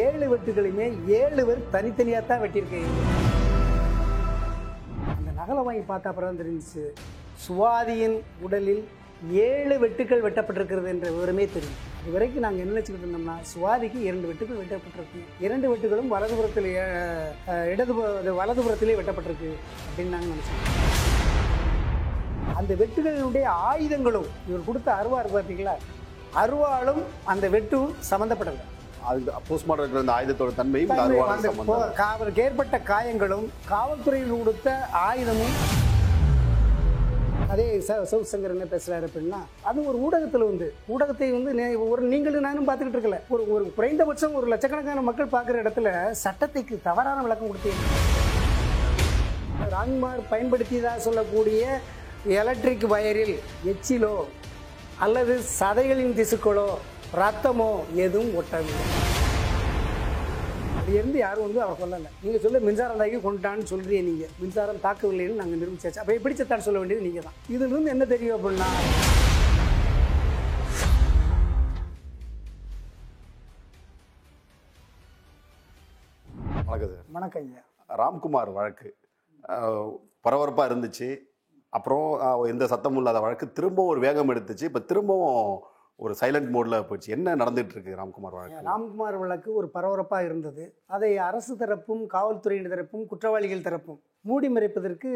ஏழு வெட்டுகளையுமே ஏழு பேர் தனித்தனியாக தான் வெட்டியிருக்கேன். அந்த நகலை வாங்கி பார்த்த அப்புறம் தெரிஞ்சிச்சு. சுவாதியின் உடலில் ஏழு வெட்டுக்கள் வெட்டப்பட்டிருக்கிறது என்ற விவரமே தெரியும். இது வரைக்கும் நாங்கள் என்ன நினச்சிக்கிட்டு இருந்தோம்னா சுவாதிக்கு இரண்டு வெட்டுக்கள் வெட்டப்பட்டிருக்கு. இரண்டு வெட்டுகளும் வலதுபுறத்தில் இடது வலதுபுறத்திலே வெட்டப்பட்டிருக்கு அப்படின்னு நாங்கள் நினச்சோம் அந்த வெட்டுகளினுடைய ஆயுதங்களும் இவர் கொடுத்த அருவா இருக்கு பார்த்தீங்களா அருவாளும் அந்த வெட்டும் சம்மந்தப்படலை அது போஸ்ட்மார்ட்டம் இருக்கிற அந்த ஆயுதத்தோட தன்மையும் அவருக்கு ஏற்பட்ட காயங்களும் காவல்துறையில் கொடுத்த ஆயுதமும் அதே சவுத் சங்கர் என்ன பேசுறாரு அப்படின்னா அது ஒரு ஊடகத்தில் வந்து ஊடகத்தை வந்து ஒரு நீங்களும் நானும் பார்த்துக்கிட்டு இருக்கல. ஒரு ஒரு குறைந்தபட்சம் ஒரு லட்சக்கணக்கான மக்கள் பார்க்குற இடத்துல சட்டத்துக்கு தவறான விளக்கம் கொடுத்தீங்க. ராம்குமார் பயன்படுத்தியதாக சொல்லக்கூடிய எலக்ட்ரிக் வயரில் எச்சிலோ அல்லது சதைகளின் திசுக்களோ ரத்தமோ எதுவும் ஒட்டவில்லை. இருந்து யாரும் வந்து அவர் கொல்லலை. நீங்கள் சொல்ல மின்சாரம் தாக்கி கொண்டுட்டான்னு சொல்றீங்க நீங்கள் மின்சாரம் தாக்கவில்லைன்னு நாங்கள் நிரூபிச்சாச்சு. அப்போ எப்படி செத்தான்னு சொல்ல வேண்டியது நீங்கள் தான் இதுலேருந்து என்ன தெரியும் அப்படின்னா வணக்கம் சார். வணக்கம் ஐயா. ராம்குமார் வழக்கு. அஹ், பரபரப்பா இருந்துச்சு. அப்புறம் எந்த சத்தமும் இல்லாத வழக்கு. திரும்பவும் ஒரு வேகம் எடுத்துச்சு. இப்போ திரும்பவும் ஒரு சைலண்ட் மோடில் போச்சு என்ன நடந்துட்டு இருக்கு ராம்குமார் வழக்கு? ராம்குமார் வழக்கு ஒரு பரபரப்பாக இருந்தது. அதை அரசு தரப்பும் காவல்துறையின் தரப்பும் குற்றவாளிகள் தரப்பும் மூடி மறைப்பதற்கு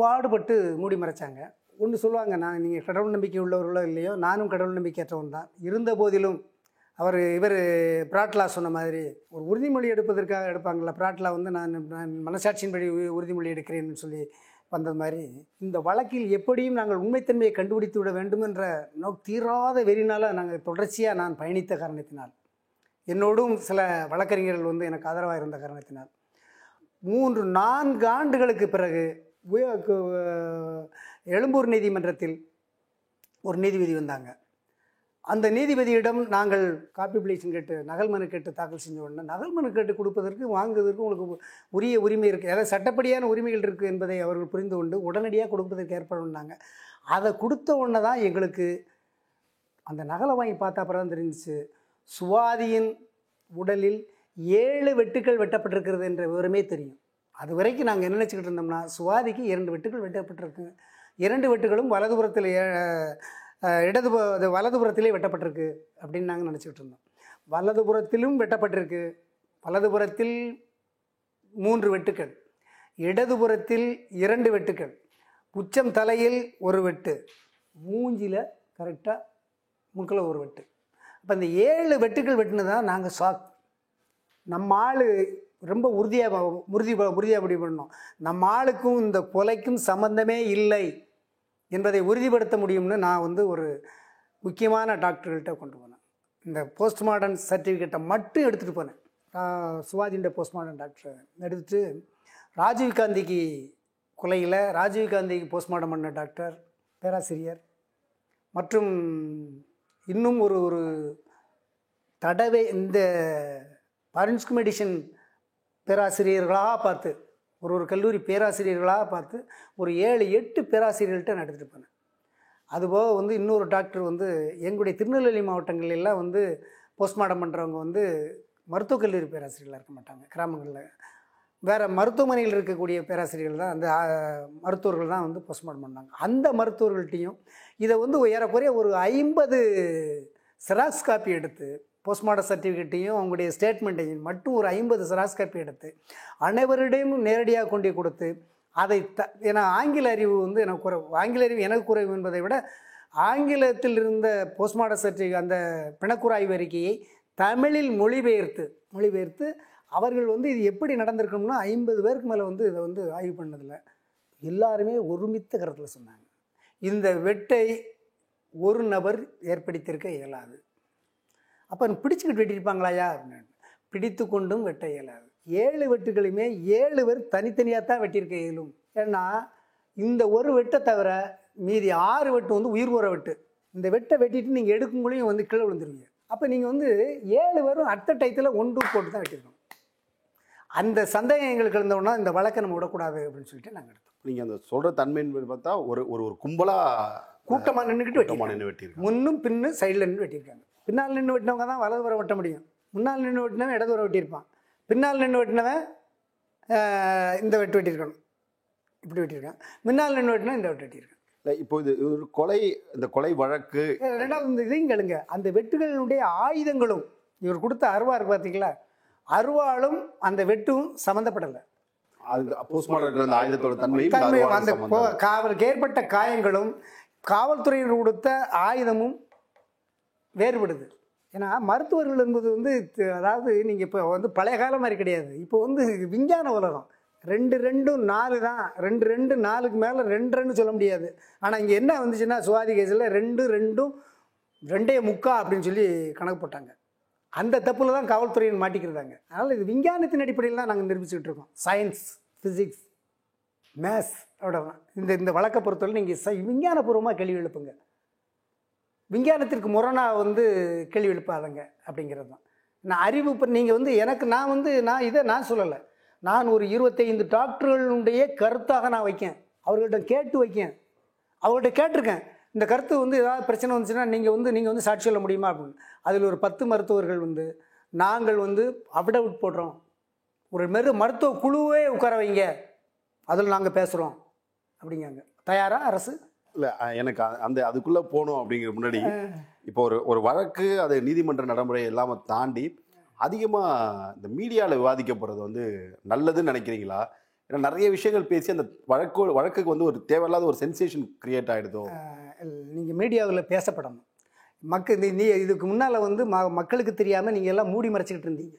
பாடுபட்டு மூடி மறைச்சாங்க. ஒன்று சொல்லுவாங்க நான் நீங்கள் கடவுள் நம்பிக்கை உள்ளவர்களோ இல்லையோ நானும் கடவுள் நம்பிக்கையற்றவன் தான். இருந்த போதிலும் அவர் இவர் பிராட்லா சொன்ன மாதிரி ஒரு உறுதிமொழி எடுப்பதற்காக எடுப்பாங்கள்ல பிராட்லா வந்து நான் நான் மனசாட்சியின்படி உறுதிமொழி எடுக்கிறேன்னு சொல்லி வந்தது மாதிரி இந்த வழக்கில் எப்படியும் நாங்கள் உண்மைத்தன்மையை கண்டுபிடித்து விட வேண்டும் என்ற நோக் தீராத வெறினால் நாங்கள் தொடர்ச்சியாக நான் பயணித்த காரணத்தினால் என்னோடும் சில வழக்கறிஞர்கள் வந்து எனக்கு ஆதரவாக இருந்த காரணத்தினால் மூன்று நான்கு ஆண்டுகளுக்கு பிறகு எழும்பூர் நீதிமன்றத்தில் ஒரு நீதிபதி வந்தாங்க. அந்த நீதிபதியிடம் நாங்கள் காப்பி பிளேஷன் கேட்டு நகல் மனு கேட்டு தாக்கல் செஞ்ச உடனே நகல் மனு கேட்டு கொடுப்பதற்கு வாங்குவதற்கு உங்களுக்கு உரிய உரிமை இருக்குது அதாவது சட்டப்படியான உரிமைகள் இருக்குது என்பதை அவர்கள் புரிந்து கொண்டு உடனடியாக கொடுப்பதற்கு ஏற்படுனாங்க அதை கொடுத்த உடனே தான் எங்களுக்கு அந்த நகலை வாங்கி பார்த்த அப்புறம் தான் தெரிஞ்சிச்சு. சுவாதியின் உடலில் ஏழு வெட்டுக்கள் வெட்டப்பட்டிருக்கிறது என்ற விவரமே தெரியும். அது வரைக்கும் நாங்கள் என்ன நினச்சிக்கிட்டு இருந்தோம்னா சுவாதிக்கு இரண்டு வெட்டுக்கள் வெட்டப்பட்டிருக்கு. இரண்டு வெட்டுகளும் வலதுபுறத்தில் ஏ- இடது அது வலதுபுறத்திலே வெட்டப்பட்டிருக்கு அப்படின்னு நாங்கள் நினச்சிக்கிட்டு இருந்தோம். வலதுபுறத்திலும் வெட்டப்பட்டிருக்கு. வலதுபுறத்தில் மூன்று வெட்டுக்கள். இடதுபுறத்தில் இரண்டு வெட்டுக்கள். உச்சம் தலையில் ஒரு வெட்டு. மூஞ்சியில் கரெக்டாக முக்கில் ஒரு வெட்டு. அப்போ இந்த ஏழு வெட்டுக்கள் வெட்டுனது தான் நாங்கள் ஷாக் நம்ம ஆள் ரொம்ப உறுதியாக உறுதி உறுதியாக முடிவு பண்ணோம். நம்ம ஆளுக்கும் இந்த கொலைக்கும் சம்மந்தமே இல்லை. என்பதை உறுதிப்படுத்த முடியும்னு நான் வந்து ஒரு முக்கியமான டாக்டர்கள்ட்ட கொண்டு போனேன். இந்த போஸ்ட்மார்ட்டம் சர்டிஃபிகேட்டை மட்டும் எடுத்துகிட்டு போனேன். சுவாதிண்ட போஸ்ட் போஸ்ட்மார்ட்டம் டாக்டர் எடுத்துட்டு ராஜீவ் காந்திக்கு கொலையில் ராஜீவ் காந்திக்கு போஸ்ட்மார்ட்டம் பண்ண டாக்டர் பேராசிரியர். மற்றும் இன்னும் ஒரு ஒரு தடவை இந்த பரன்ஸ்கு மெடிசன் பேராசிரியர்களாக பார்த்து ஒரு ஒரு கல்லூரி பேராசிரியர்களாக பார்த்து ஒரு ஏழு எட்டு பேராசிரியர்கள்ட்ட நான் எடுத்துகிட்டு போனேன். அதுபோக வந்து இன்னொரு டாக்டர் வந்து எங்களுடைய திருநெல்வேலி மாவட்டங்களெல்லாம் வந்து போஸ்ட்மார்ட்டம் பண்ணுறவங்க வந்து மருத்துவக் கல்லூரி பேராசிரியர்களாக இருக்க மாட்டாங்க. கிராமங்களில் வேறு மருத்துவமனையில் இருக்கக்கூடிய பேராசிரியர்கள் தான் அந்த மருத்துவர்கள் தான் வந்து போஸ்ட்மார்ட்டம் பண்ணாங்க. அந்த மருத்துவர்கள்ட்டையும் இதை வந்து ஏறக்குறைய ஒரு ஐம்பது செராக்ஸ் காப்பி எடுத்து போஸ்ட்மார்ட்டம் சர்டிஃபிகேட்டையும் அவங்களுடைய ஸ்டேட்மெண்ட்டையும் மட்டும் ஒரு ஐம்பது செராக்ஸ் காப்பி எடுத்து அனைவரிடையும் நேரடியாக கொண்டு கொடுத்து அதை த ஏன்னா ஆங்கில அறிவு வந்து எனக்கு குறைவு ஆங்கில அறிவு எனக்கு குறைவு என்பதை விட ஆங்கிலத்தில் இருந்த போஸ்ட்மார்ட்டம் சர்டிஃபிகேட் அந்த பிணக்குறாய்வு அறிக்கையை தமிழில் மொழிபெயர்த்து மொழிபெயர்த்து அவர்கள் வந்து இது எப்படி நடந்திருக்கணும்னா ஐம்பது பேருக்கு மேலே வந்து இதை வந்து ஆய்வு பண்ணதில்லை. எல்லாருமே ஒருமித்த கருத்தில் சொன்னாங்க. இந்த வெட்டை ஒரு நபர் ஏற்படுத்தியிருக்க இயலாது. அப்போ பிடிச்சிக்கிட்டு வெட்டியிருப்பாங்களாயா அப்படின்னு பிடித்து கொண்டும் வெட்ட இயலாது. ஏழு வெட்டுகளையுமே ஏழு பேர் தனித்தனியாக தான் வெட்டியிருக்க இயலும். ஏன்னா இந்த ஒரு வெட்டை தவிர மீதி ஆறு வெட்டு வந்து உயிர் போகிற வெட்டு. இந்த வெட்டை வெட்டிட்டு நீங்கள் எடுக்கும்போதையும் வந்து கீழே விழுந்துருவீங்க. அப்போ நீங்கள் வந்து ஏழு பேரும் அடுத்த டயத்தில் ஒன்று போட்டு தான் வெட்டியிருக்கணும். அந்த சந்தேகம் எங்களுக்கு இருந்தோன்னா இந்த வழக்கை நம்ம விடக்கூடாது அப்படின்னு சொல்லிட்டு நாங்கள் எடுத்தோம். நீங்க அந்த சொல்ற தன்மைன்னு பார்த்தா ஒரு ஒரு ஒரு கும்பலா கூட்டமாக நின்றுக்கிட்டு வெட்டிருக்காங்க நின்று வெட்டியிருக்காங்க. முன்னும் பின்னு சைடில் நின்று வெட்டியிருக்காங்க. பின்னால் நின்று வெட்டினவங்க தான் வலதுபுறம் வெட்ட முடியும். முன்னால் நின்று வெட்டினவன் இடதுபுறம் வெட்டியிருப்பான். பின்னால் நின்று வெட்டினவன் இந்த வெட்டு வெட்டியிருக்கணும். இப்படி வெட்டியிருக்கான். முன்னால் நின்று வெட்டினா இந்த வெட்டு வெட்டியிருக்கான். இல்லை இப்போ இது ஒரு கொலை இந்த கொலை வழக்கு. ரெண்டாவது இந்த இதையும் கேளுங்க. அந்த வெட்டுகளினுடைய ஆயுதங்களும் இவர் கொடுத்த அருவா இருக்கு பார்த்தீங்களா அருவாளும் அந்த வெட்டும் சம்மந்தப்படலை காவலுக்கு ஏற்பட்ட காயங்களும் காவல்துறையினர் கொடுத்த ஆயுதமும் வேறுபடுது. ஏன்னா மருத்துவர்கள் என்பது வந்து அதாவது நீங்கள் இப்போ வந்து பழைய காலம் மாதிரி கிடையாது. இப்போ வந்து விஞ்ஞான உலகம். ரெண்டு ரெண்டும் நாலு தான். ரெண்டு ரெண்டு நாலுக்கு மேலே ரெண்டு ரெண்டு சொல்ல முடியாது. ஆனால் இங்கே என்ன வந்துச்சுன்னா சுவாதி கேஸில் ரெண்டு ரெண்டும் ரெண்டே முக்கா அப்படின்னு சொல்லி கணக்கு போட்டாங்க. அந்த தப்பில் தான் காவல்துறையின் மாட்டிக்கிறதாங்க அதனால் இது விஞ்ஞானத்தின் அடிப்படையில் தான் நாங்கள் நிரூபிச்சுக்கிட்டு இருக்கோம். சயின்ஸ் ஃபிசிக்ஸ் மேத்ஸ் அவ்வளோதான் இந்த இந்த வழக்கை பொறுத்தவரை நீங்கள் ச விஞ்ஞானபூர்வமாக கேள்வி எழுப்புங்க. விஞ்ஞானத்திற்கு முரணாக வந்து கேள்வி எழுப்பாதங்க அப்படிங்கிறது தான். நான் அறிவு இப்போ நீங்கள் வந்து எனக்கு நான் வந்து நான் இதை நான் சொல்லலை. நான் ஒரு இருபத்தைந்து டாக்டர்களுடைய கருத்தாக நான் வைக்கேன். அவர்கள்ட்ட கேட்டு வைக்கேன். அவங்கள்ட்ட கேட்டிருக்கேன். இந்த கருத்து வந்து ஏதாவது பிரச்சனை வந்துச்சுன்னா நீங்கள் வந்து நீங்கள் வந்து சாட்சி சொல்ல முடியுமா அப்படின்னு. அதில் ஒரு பத்து மருத்துவர்கள் வந்து நாங்கள் வந்து அப்டவுட் போடுறோம். ஒரு மெரு மருத்துவ குழுவே உட்கார வைங்க. அதில் நாங்கள் பேசுகிறோம் அப்படிங்காங்க தயாரா அரசு? இல்ல எனக்கு அந்த அதுக்குள்ள போகணும் அப்படிங்கிற முன்னாடி இப்போ ஒரு ஒரு வழக்கு அது நீதிமன்ற நடைமுறை எல்லாம தாண்டி அதிகமா இந்த மீடியால விவாதிக்கப்படுறது வந்து நல்லதுன்னு நினைக்கிறீங்களா? ஏன்னா நிறைய விஷயங்கள் பேசி அந்த வழக்கு வழக்குக்கு வந்து ஒரு தேவையில்லாத ஒரு சென்சேஷன் கிரியேட் ஆயிடுதோ? நீங்கள் மீடியாவில் பேசப்படணும். மக்கள் நீ நீ இதுக்கு முன்னால் வந்து ம மக்களுக்கு தெரியாமல் நீங்கள் எல்லாம் மூடி மறைச்சிக்கிட்டு இருந்தீங்க.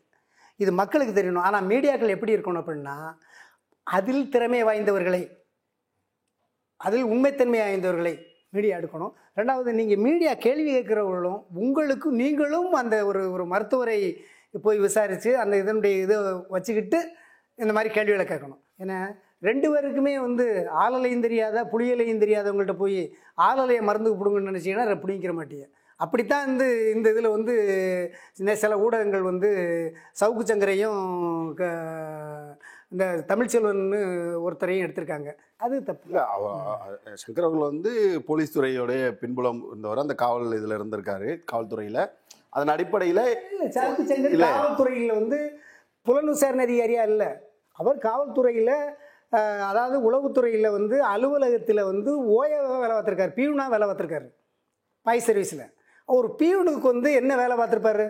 இது மக்களுக்கு தெரியணும். ஆனால் மீடியாக்கள் எப்படி இருக்கணும் அப்படின்னா அதில் திறமை வாய்ந்தவர்களை அதில் உண்மைத்தன்மை ஆய்ந்தவர்களை மீடியா எடுக்கணும். ரெண்டாவது நீங்கள் மீடியா கேள்வி கேட்குறவர்களும் உங்களுக்கும் நீங்களும் அந்த ஒரு ஒரு மருத்துவரை போய் விசாரித்து அந்த இதனுடைய இதை வச்சுக்கிட்டு இந்த மாதிரி கேள்விகளை கேட்கணும். ஏன்னா ரெண்டு பேருக்குமே வந்து ஆளலையும் தெரியாத புளியலையும் தெரியாதவங்கள்ட்ட போய் ஆளலையை மருந்து பிடுங்கன்னு நினச்சிங்கன்னா பிடிங்கிற மாட்டீங்க. அப்படித்தான் இந்த இந்த இதில் வந்து சில ஊடகங்கள் வந்து சவுக்கு சங்கரையும் க- இந்த தமிழ்ச்செல்வன் ஒருத்தரையும் எடுத்திருக்காங்க. அது தப்பு. இல்ல சங்கர் அவர்கள் வந்து போலீஸ் துறையோடைய பின்புலம் இருந்தவர். அந்த காவல் இதுல இருந்திருக்காரு காவல்துறையில. அதன் அடிப்படையில சங்கர். காவல்துறையில் வந்து புலன் விசாரணை அதிகாரியா இல்லை. அவர் காவல்துறையில் அதாவது உளவுத்துறையில் வந்து அலுவலகத்தில் வந்து ஓயவாக வேலை பார்த்துருக்காரு பியூனாக வேலை பார்த்துருக்காரு. பாய் சர்வீஸில். ஒரு பியூனுக்கு வந்து என்ன வேலை பார்த்துருப்பாரு?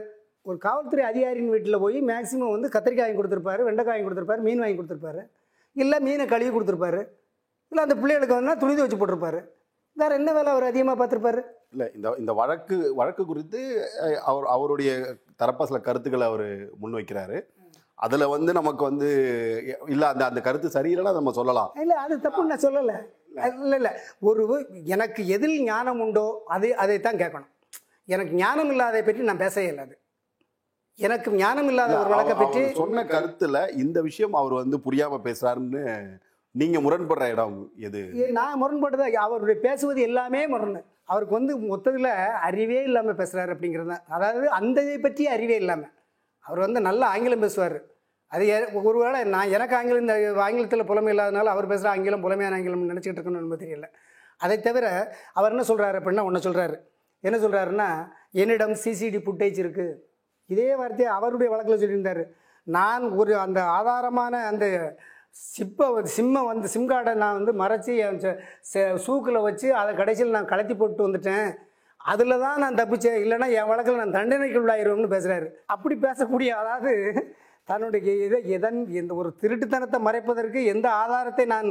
ஒரு காவல்துறை அதிகாரியின் வீட்டில் போய் மேக்ஸிமம் வந்து கத்திரிக்காய் வாங்கி கொடுத்துருப்பாரு வெண்டைக்காய் வாங்கி கொடுத்துருப்பாரு மீன் வாங்கி கொடுத்துருப்பாரு. இல்லை மீனை கழுவி கொடுத்துருப்பாரு. இல்லை அந்த பிள்ளைகளுக்கு வந்து துணி துவச்சு போட்டிருப்பாரு. வேறு என்ன வேலை அவர் அதிகமாக பார்த்துருப்பாரு? இல்ல இந்த இந்த வழக்கு வழக்கு குறித்து அவர் அவருடைய தரப்ப சில கருத்துக்களை அவர் முன்வைக்கிறாரு. அதுல வந்து நமக்கு வந்து இல்ல அந்த அந்த கருத்து சரியில்லைன்னா நம்ம சொல்லலாம். இல்லை அது தப்புன்னு நான் சொல்லலை. இல்லை. இல்லை ஒரு எனக்கு எதில் ஞானம் உண்டோ அது அதைத்தான் கேட்கணும். எனக்கு ஞானம் இல்லாதை பற்றி நான் பேச இயலாது எனக்கு ஞானம் இல்லாத ஒரு வழக்கை பற்றி சொன்ன கருத்துல இந்த விஷயம் அவர் வந்து புரியாம பேசுறாருன்னு நீங்க முரண்படுற இடம் எது? நான் முரண்படுறது அவருடைய பேசுவது எல்லாமே முரண் அவருக்கு வந்து மொத்தத்தில் அறிவே இல்லாமல் பேசுகிறாரு அப்படிங்கிறது தான் அதாவது அந்த இதை பற்றி அறிவே இல்லாமல் அவர் வந்து நல்ல ஆங்கிலம் பேசுவார். அது எ- ஒருவேளை நான் எனக்கு ஆங்கிலம் இந்த ஆங்கிலத்தில் புலமை இல்லாதனால அவர் பேசுகிற ஆங்கிலம் புலமையான ஆங்கிலம் நினச்சிக்கிட்டு இருக்கணும்னு தெரியல. அதை தவிர அவர் என்ன சொல்கிறாரு அப்படின்னா ஒன்று சொல்கிறாரு என்ன சொல்கிறாருன்னா என்னிடம் சிசிடி ஃபுட்டேஜ் இருக்குது இதே வார்த்தையை அவருடைய வழக்கில் சொல்லியிருந்தார். நான் ஒரு அந்த ஆதாரமான அந்த சிப்பை வந்து சிம்மை வந்து சிம் கார்டை நான் வந்து மறைச்சி என் ச- சூக்கில் வச்சு அதை கடைசியில் நான் கலத்தி போட்டு வந்துட்டேன். அதில் தான் நான் தப்பிச்சேன். இல்லைன்னா என் வழக்கில் நான் தண்டனைக்கு உள்ளாயிருவேன்னு பேசுகிறாரு அப்படி பேசக்கூடிய அதாவது தன்னுடைய இதை எதன் எந்த ஒரு திருட்டுத்தனத்தை மறைப்பதற்கு எந்த ஆதாரத்தை நான்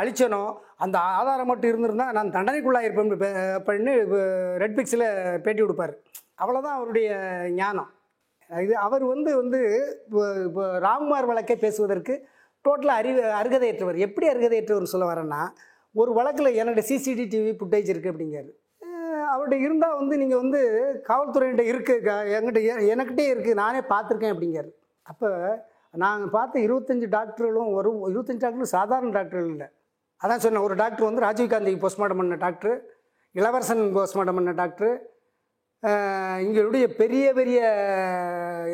அழிச்சனோ அந்த ஆதாரம் மட்டும் இருந்திருந்தால் நான் தண்டனைக்குள்ளாயிருப்பேன் பே- அப்படின்னு ரெட் பிக்ஸில் பேட்டி கொடுப்பார். அவ்வளோதான் அவருடைய ஞானம். இது அவர் வந்து வந்து இப்போ- இப்போ ராம்குமார் வழக்கை பேசுவதற்கு டோட்டலாக அறிவு அருகதையற்றவர். எப்படி அருகதையற்றவர் சொல்ல வரேன்னா ஒரு வழக்கில் என்னோட டிவி ஃபுட்டேஜ் இருக்குது அப்படிங்காரு அவர்கிட்ட இருந்தால் வந்து நீங்கள் வந்து காவல்துறையிட்ட இருக்குது என்கிட்ட எ- எனக்கிட்டே இருக்குது நானே பார்த்துருக்கேன் அப்படிங்காரு அப்போ நாங்கள் பார்த்த இருபத்தஞ்சி டாக்டர்களும் ஒரு இருபத்தஞ்சி டாக்டரும் சாதாரண டாக்டர்கள் இல்லை. அதான் சொன்னேன் ஒரு டாக்டர் வந்து ராஜீவ்காந்திக்கு போஸ்ட்மார்ட்டம் பண்ண டாக்டர் இளவரசன் போஸ்ட்மார்ட்டம் பண்ண டாக்டர் இங்களுடைய பெரிய பெரிய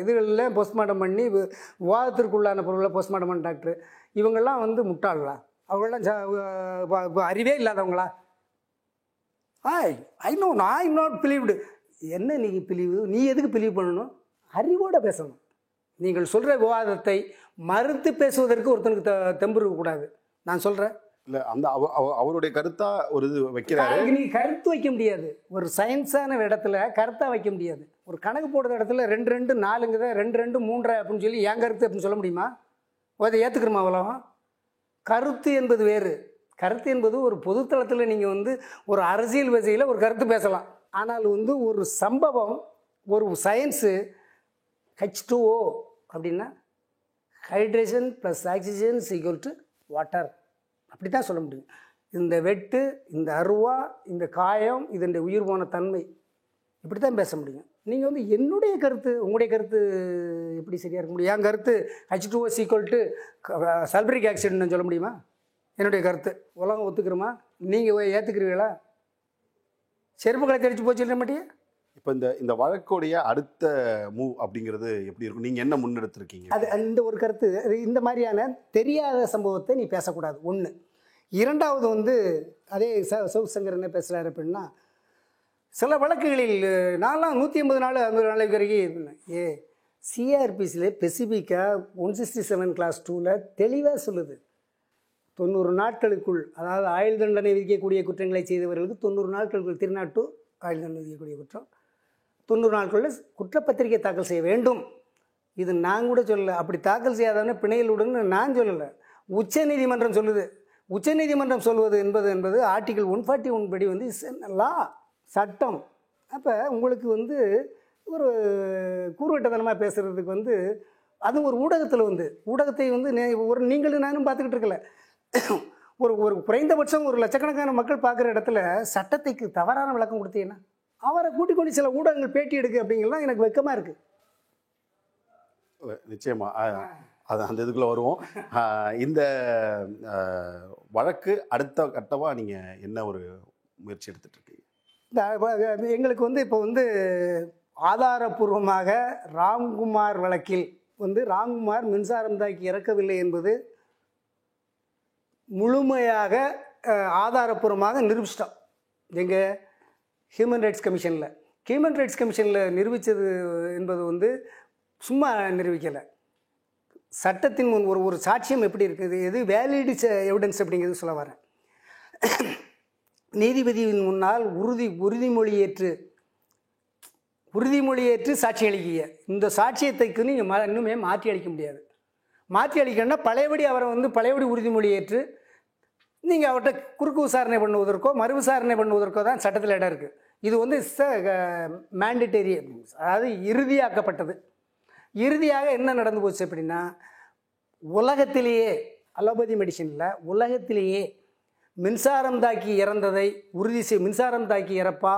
இதுகளில் போஸ்ட்மார்ட்டம் பண்ணி விவாதத்திற்குள்ளான பொருளை போஸ்ட்மார்ட்டம் பண்ண டாக்டர் இவங்கெல்லாம் வந்து முட்டாளா அவங்களாம் அறிவே இல்லாதவங்களா? ஐ ஐ நோ நான் ஐ நாட் பிலீவ்டு என்ன நீ பிலீவு நீ எதுக்கு பிலீவ் பண்ணணும்? அறிவோட பேசணும். நீங்கள் சொல்கிற விவாதத்தை மறுத்து பேசுவதற்கு ஒருத்தனுக்கு த தெம்பு இருக்கக்கூடாது. நான் சொல்கிறேன் இல்ல அந்த அவ- அவ- அவருடைய கருத்தா ஒரு இது வைக்கிறாரு. நீ கருத்து வைக்க முடியாது. ஒரு சயின்ஸான இடத்துல கருத்தா வைக்க முடியாது. ஒரு கணக்கு போடுற இடத்துல ரெண்டு ரெண்டு நாலுங்குத ரெண்டு ரெண்டு மூன்றரை அப்படின்னு சொல்லி என் கருத்து அப்படின்னு சொல்ல முடியுமா? அதை ஏற்றுக்கிறோமா அவ்வளோ கருத்து என்பது வேறு. கருத்து என்பது ஒரு பொதுத்தளத்தில் நீங்கள் வந்து ஒரு அரசியல் வசையில் ஒரு கருத்து பேசலாம். ஆனால் வந்து ஒரு சம்பவம் ஒரு சயின்ஸு ஹெச் டூஓ அப்படின்னா hydrogen plus oxygen equal to water அப்படி தான் சொல்ல முடியும். இந்த வெட்டு இந்த அருவா இந்த காயம் இதனுடைய உயிர் போன தன்மை இப்படி தான் பேச முடியும். நீங்கள் வந்து என்னுடைய கருத்து உங்களுடைய கருத்து எப்படி சரியாக இருக்க முடியும்? என் கருத்து H two O equal to sulphuric ஆக்சிடென்ட்னு சொல்ல முடியுமா? என்னுடைய கருத்து. உலகம் ஒத்துக்கிறோமா? நீங்கள் ஏற்றுக்கிறீங்களா செருப்புகளை தெரிச்சு போச்சு சொல்ல இப்போ இந்த இந்த வழக்குடைய அடுத்த மூவ் அப்படிங்கிறது எப்படி இருக்கும்? நீங்கள் என்ன முன்னெடுத்திருக்கீங்க? அது அந்த ஒரு கருத்து. அது இந்த மாதிரியான தெரியாத சம்பவத்தை நீ பேசக்கூடாது. ஒன்று இரண்டாவது வந்து அதே ச சவு சங்கர் என்ன பேசுகிறாரு அப்படின்னா சில வழக்குகளில் நான்லாம் நூற்றி ஐம்பது நாள் ஐம்பது நாளைக்கு வரைக்கும் ஏ சிஆர்பிசியில் ஸ்பெசிஃபிக்காக ஒன் சிக்ஸ்டி செவன் கிளாஸ் டூவில் தெளிவாக சொல்லுது. தொண்ணூறு நாட்களுக்குள் அதாவது ஆயுள் தண்டனை விதிக்கக்கூடிய குற்றங்களை செய்தவர்களுக்கு தொண்ணூறு நாட்களுக்குள் திருநாட்டு ஆயுள் தண்டனை விதிக்கக்கூடிய குற்றம். தொண்ணூறு நாட்களில் குற்றப்பத்திரிகை தாக்கல் செய்ய வேண்டும். இது நான் கூட சொல்லலை. அப்படி தாக்கல் செய்யாதவன விடுன்னு நான் சொல்லலை. உச்சநீதிமன்றம் சொல்லுது. உச்சநீதிமன்றம் சொல்வது என்பது என்பது ஆர்டிகல் ஒன் ஃபார்ட்டி ஒன் படி வந்து லா சட்டம். அப்போ உங்களுக்கு வந்து ஒரு கூறுவட்டத்தனமாக பேசுகிறதுக்கு வந்து அதுவும் ஒரு ஊடகத்தில் வந்து ஊடகத்தை வந்து ஒரு நீங்களும் நானும் பார்த்துக்கிட்டு இருக்கல. ஒரு ஒரு குறைந்தபட்சம் ஒரு லட்சக்கணக்கான மக்கள் பார்க்குற இடத்துல சட்டத்தைக்கு தவறான விளக்கம் கொடுத்தீங்கன்னா அவரை கூட்டிக் கொண்டு சில ஊடகங்கள் பேட்டி எடுக்கு அப்படிங்கிறலாம் எனக்கு வெக்கமாக இருக்குது நிச்சயமா. அது அந்த இதுக்குள்ள வருவோம். இந்த வழக்கு அடுத்த கட்டமா நீங்க என்ன ஒரு முயற்சி எடுத்துட்டு இருக்கீங்க? இந்த எங்களுக்கு வந்து இப்போ வந்து ஆதாரபூர்வமாக ராம்குமார் வழக்கில் வந்து ராம்குமார் மின்சாரம் தாக்கி இறக்கவில்லை என்பது முழுமையாக ஆதாரபூர்வமாக நிரூபிச்சிட்டோம். எங்க ஹியூமன் ரைட்ஸ் கமிஷனில் ஹியூமன் ரைட்ஸ் கமிஷனில் நிரூபித்தது என்பது வந்து சும்மா நிரூபிக்கலை. சட்டத்தின் முன் ஒரு ஒரு சாட்சியம் எப்படி இருக்குது எது வேலிடு எவிடன்ஸ் அப்படிங்கிறது சொல்ல வரேன். நீதிபதியின் முன்னால் உறுதி உறுதிமொழி ஏற்று உறுதிமொழி ஏற்று சாட்சி அளிக்கிய இந்த சாட்சியத்தைக்கு நீங்கள் ம இன்னுமே மாற்றி அளிக்க முடியாது. மாற்றி அளிக்கணும்னா பழையபடி அவரை வந்து பழையபடி உறுதிமொழி ஏற்று நீங்கள் அவர்கிட்ட குறுக்கு விசாரணை பண்ணுவதற்கோ மறு விசாரணை பண்ணுவதற்கோ தான் சட்டத்தில் இடம் இருக்குது இது வந்து ச மேண்டிட்டரி அதாவது இறுதியாக்கப்பட்டது. இறுதியாக என்ன நடந்து போச்சு அப்படின்னா உலகத்திலேயே அலோபதி மெடிசனில் உலகத்திலேயே மின்சாரம் தாக்கி இறந்ததை உறுதி செய் மின்சாரம் தாக்கி இறப்பா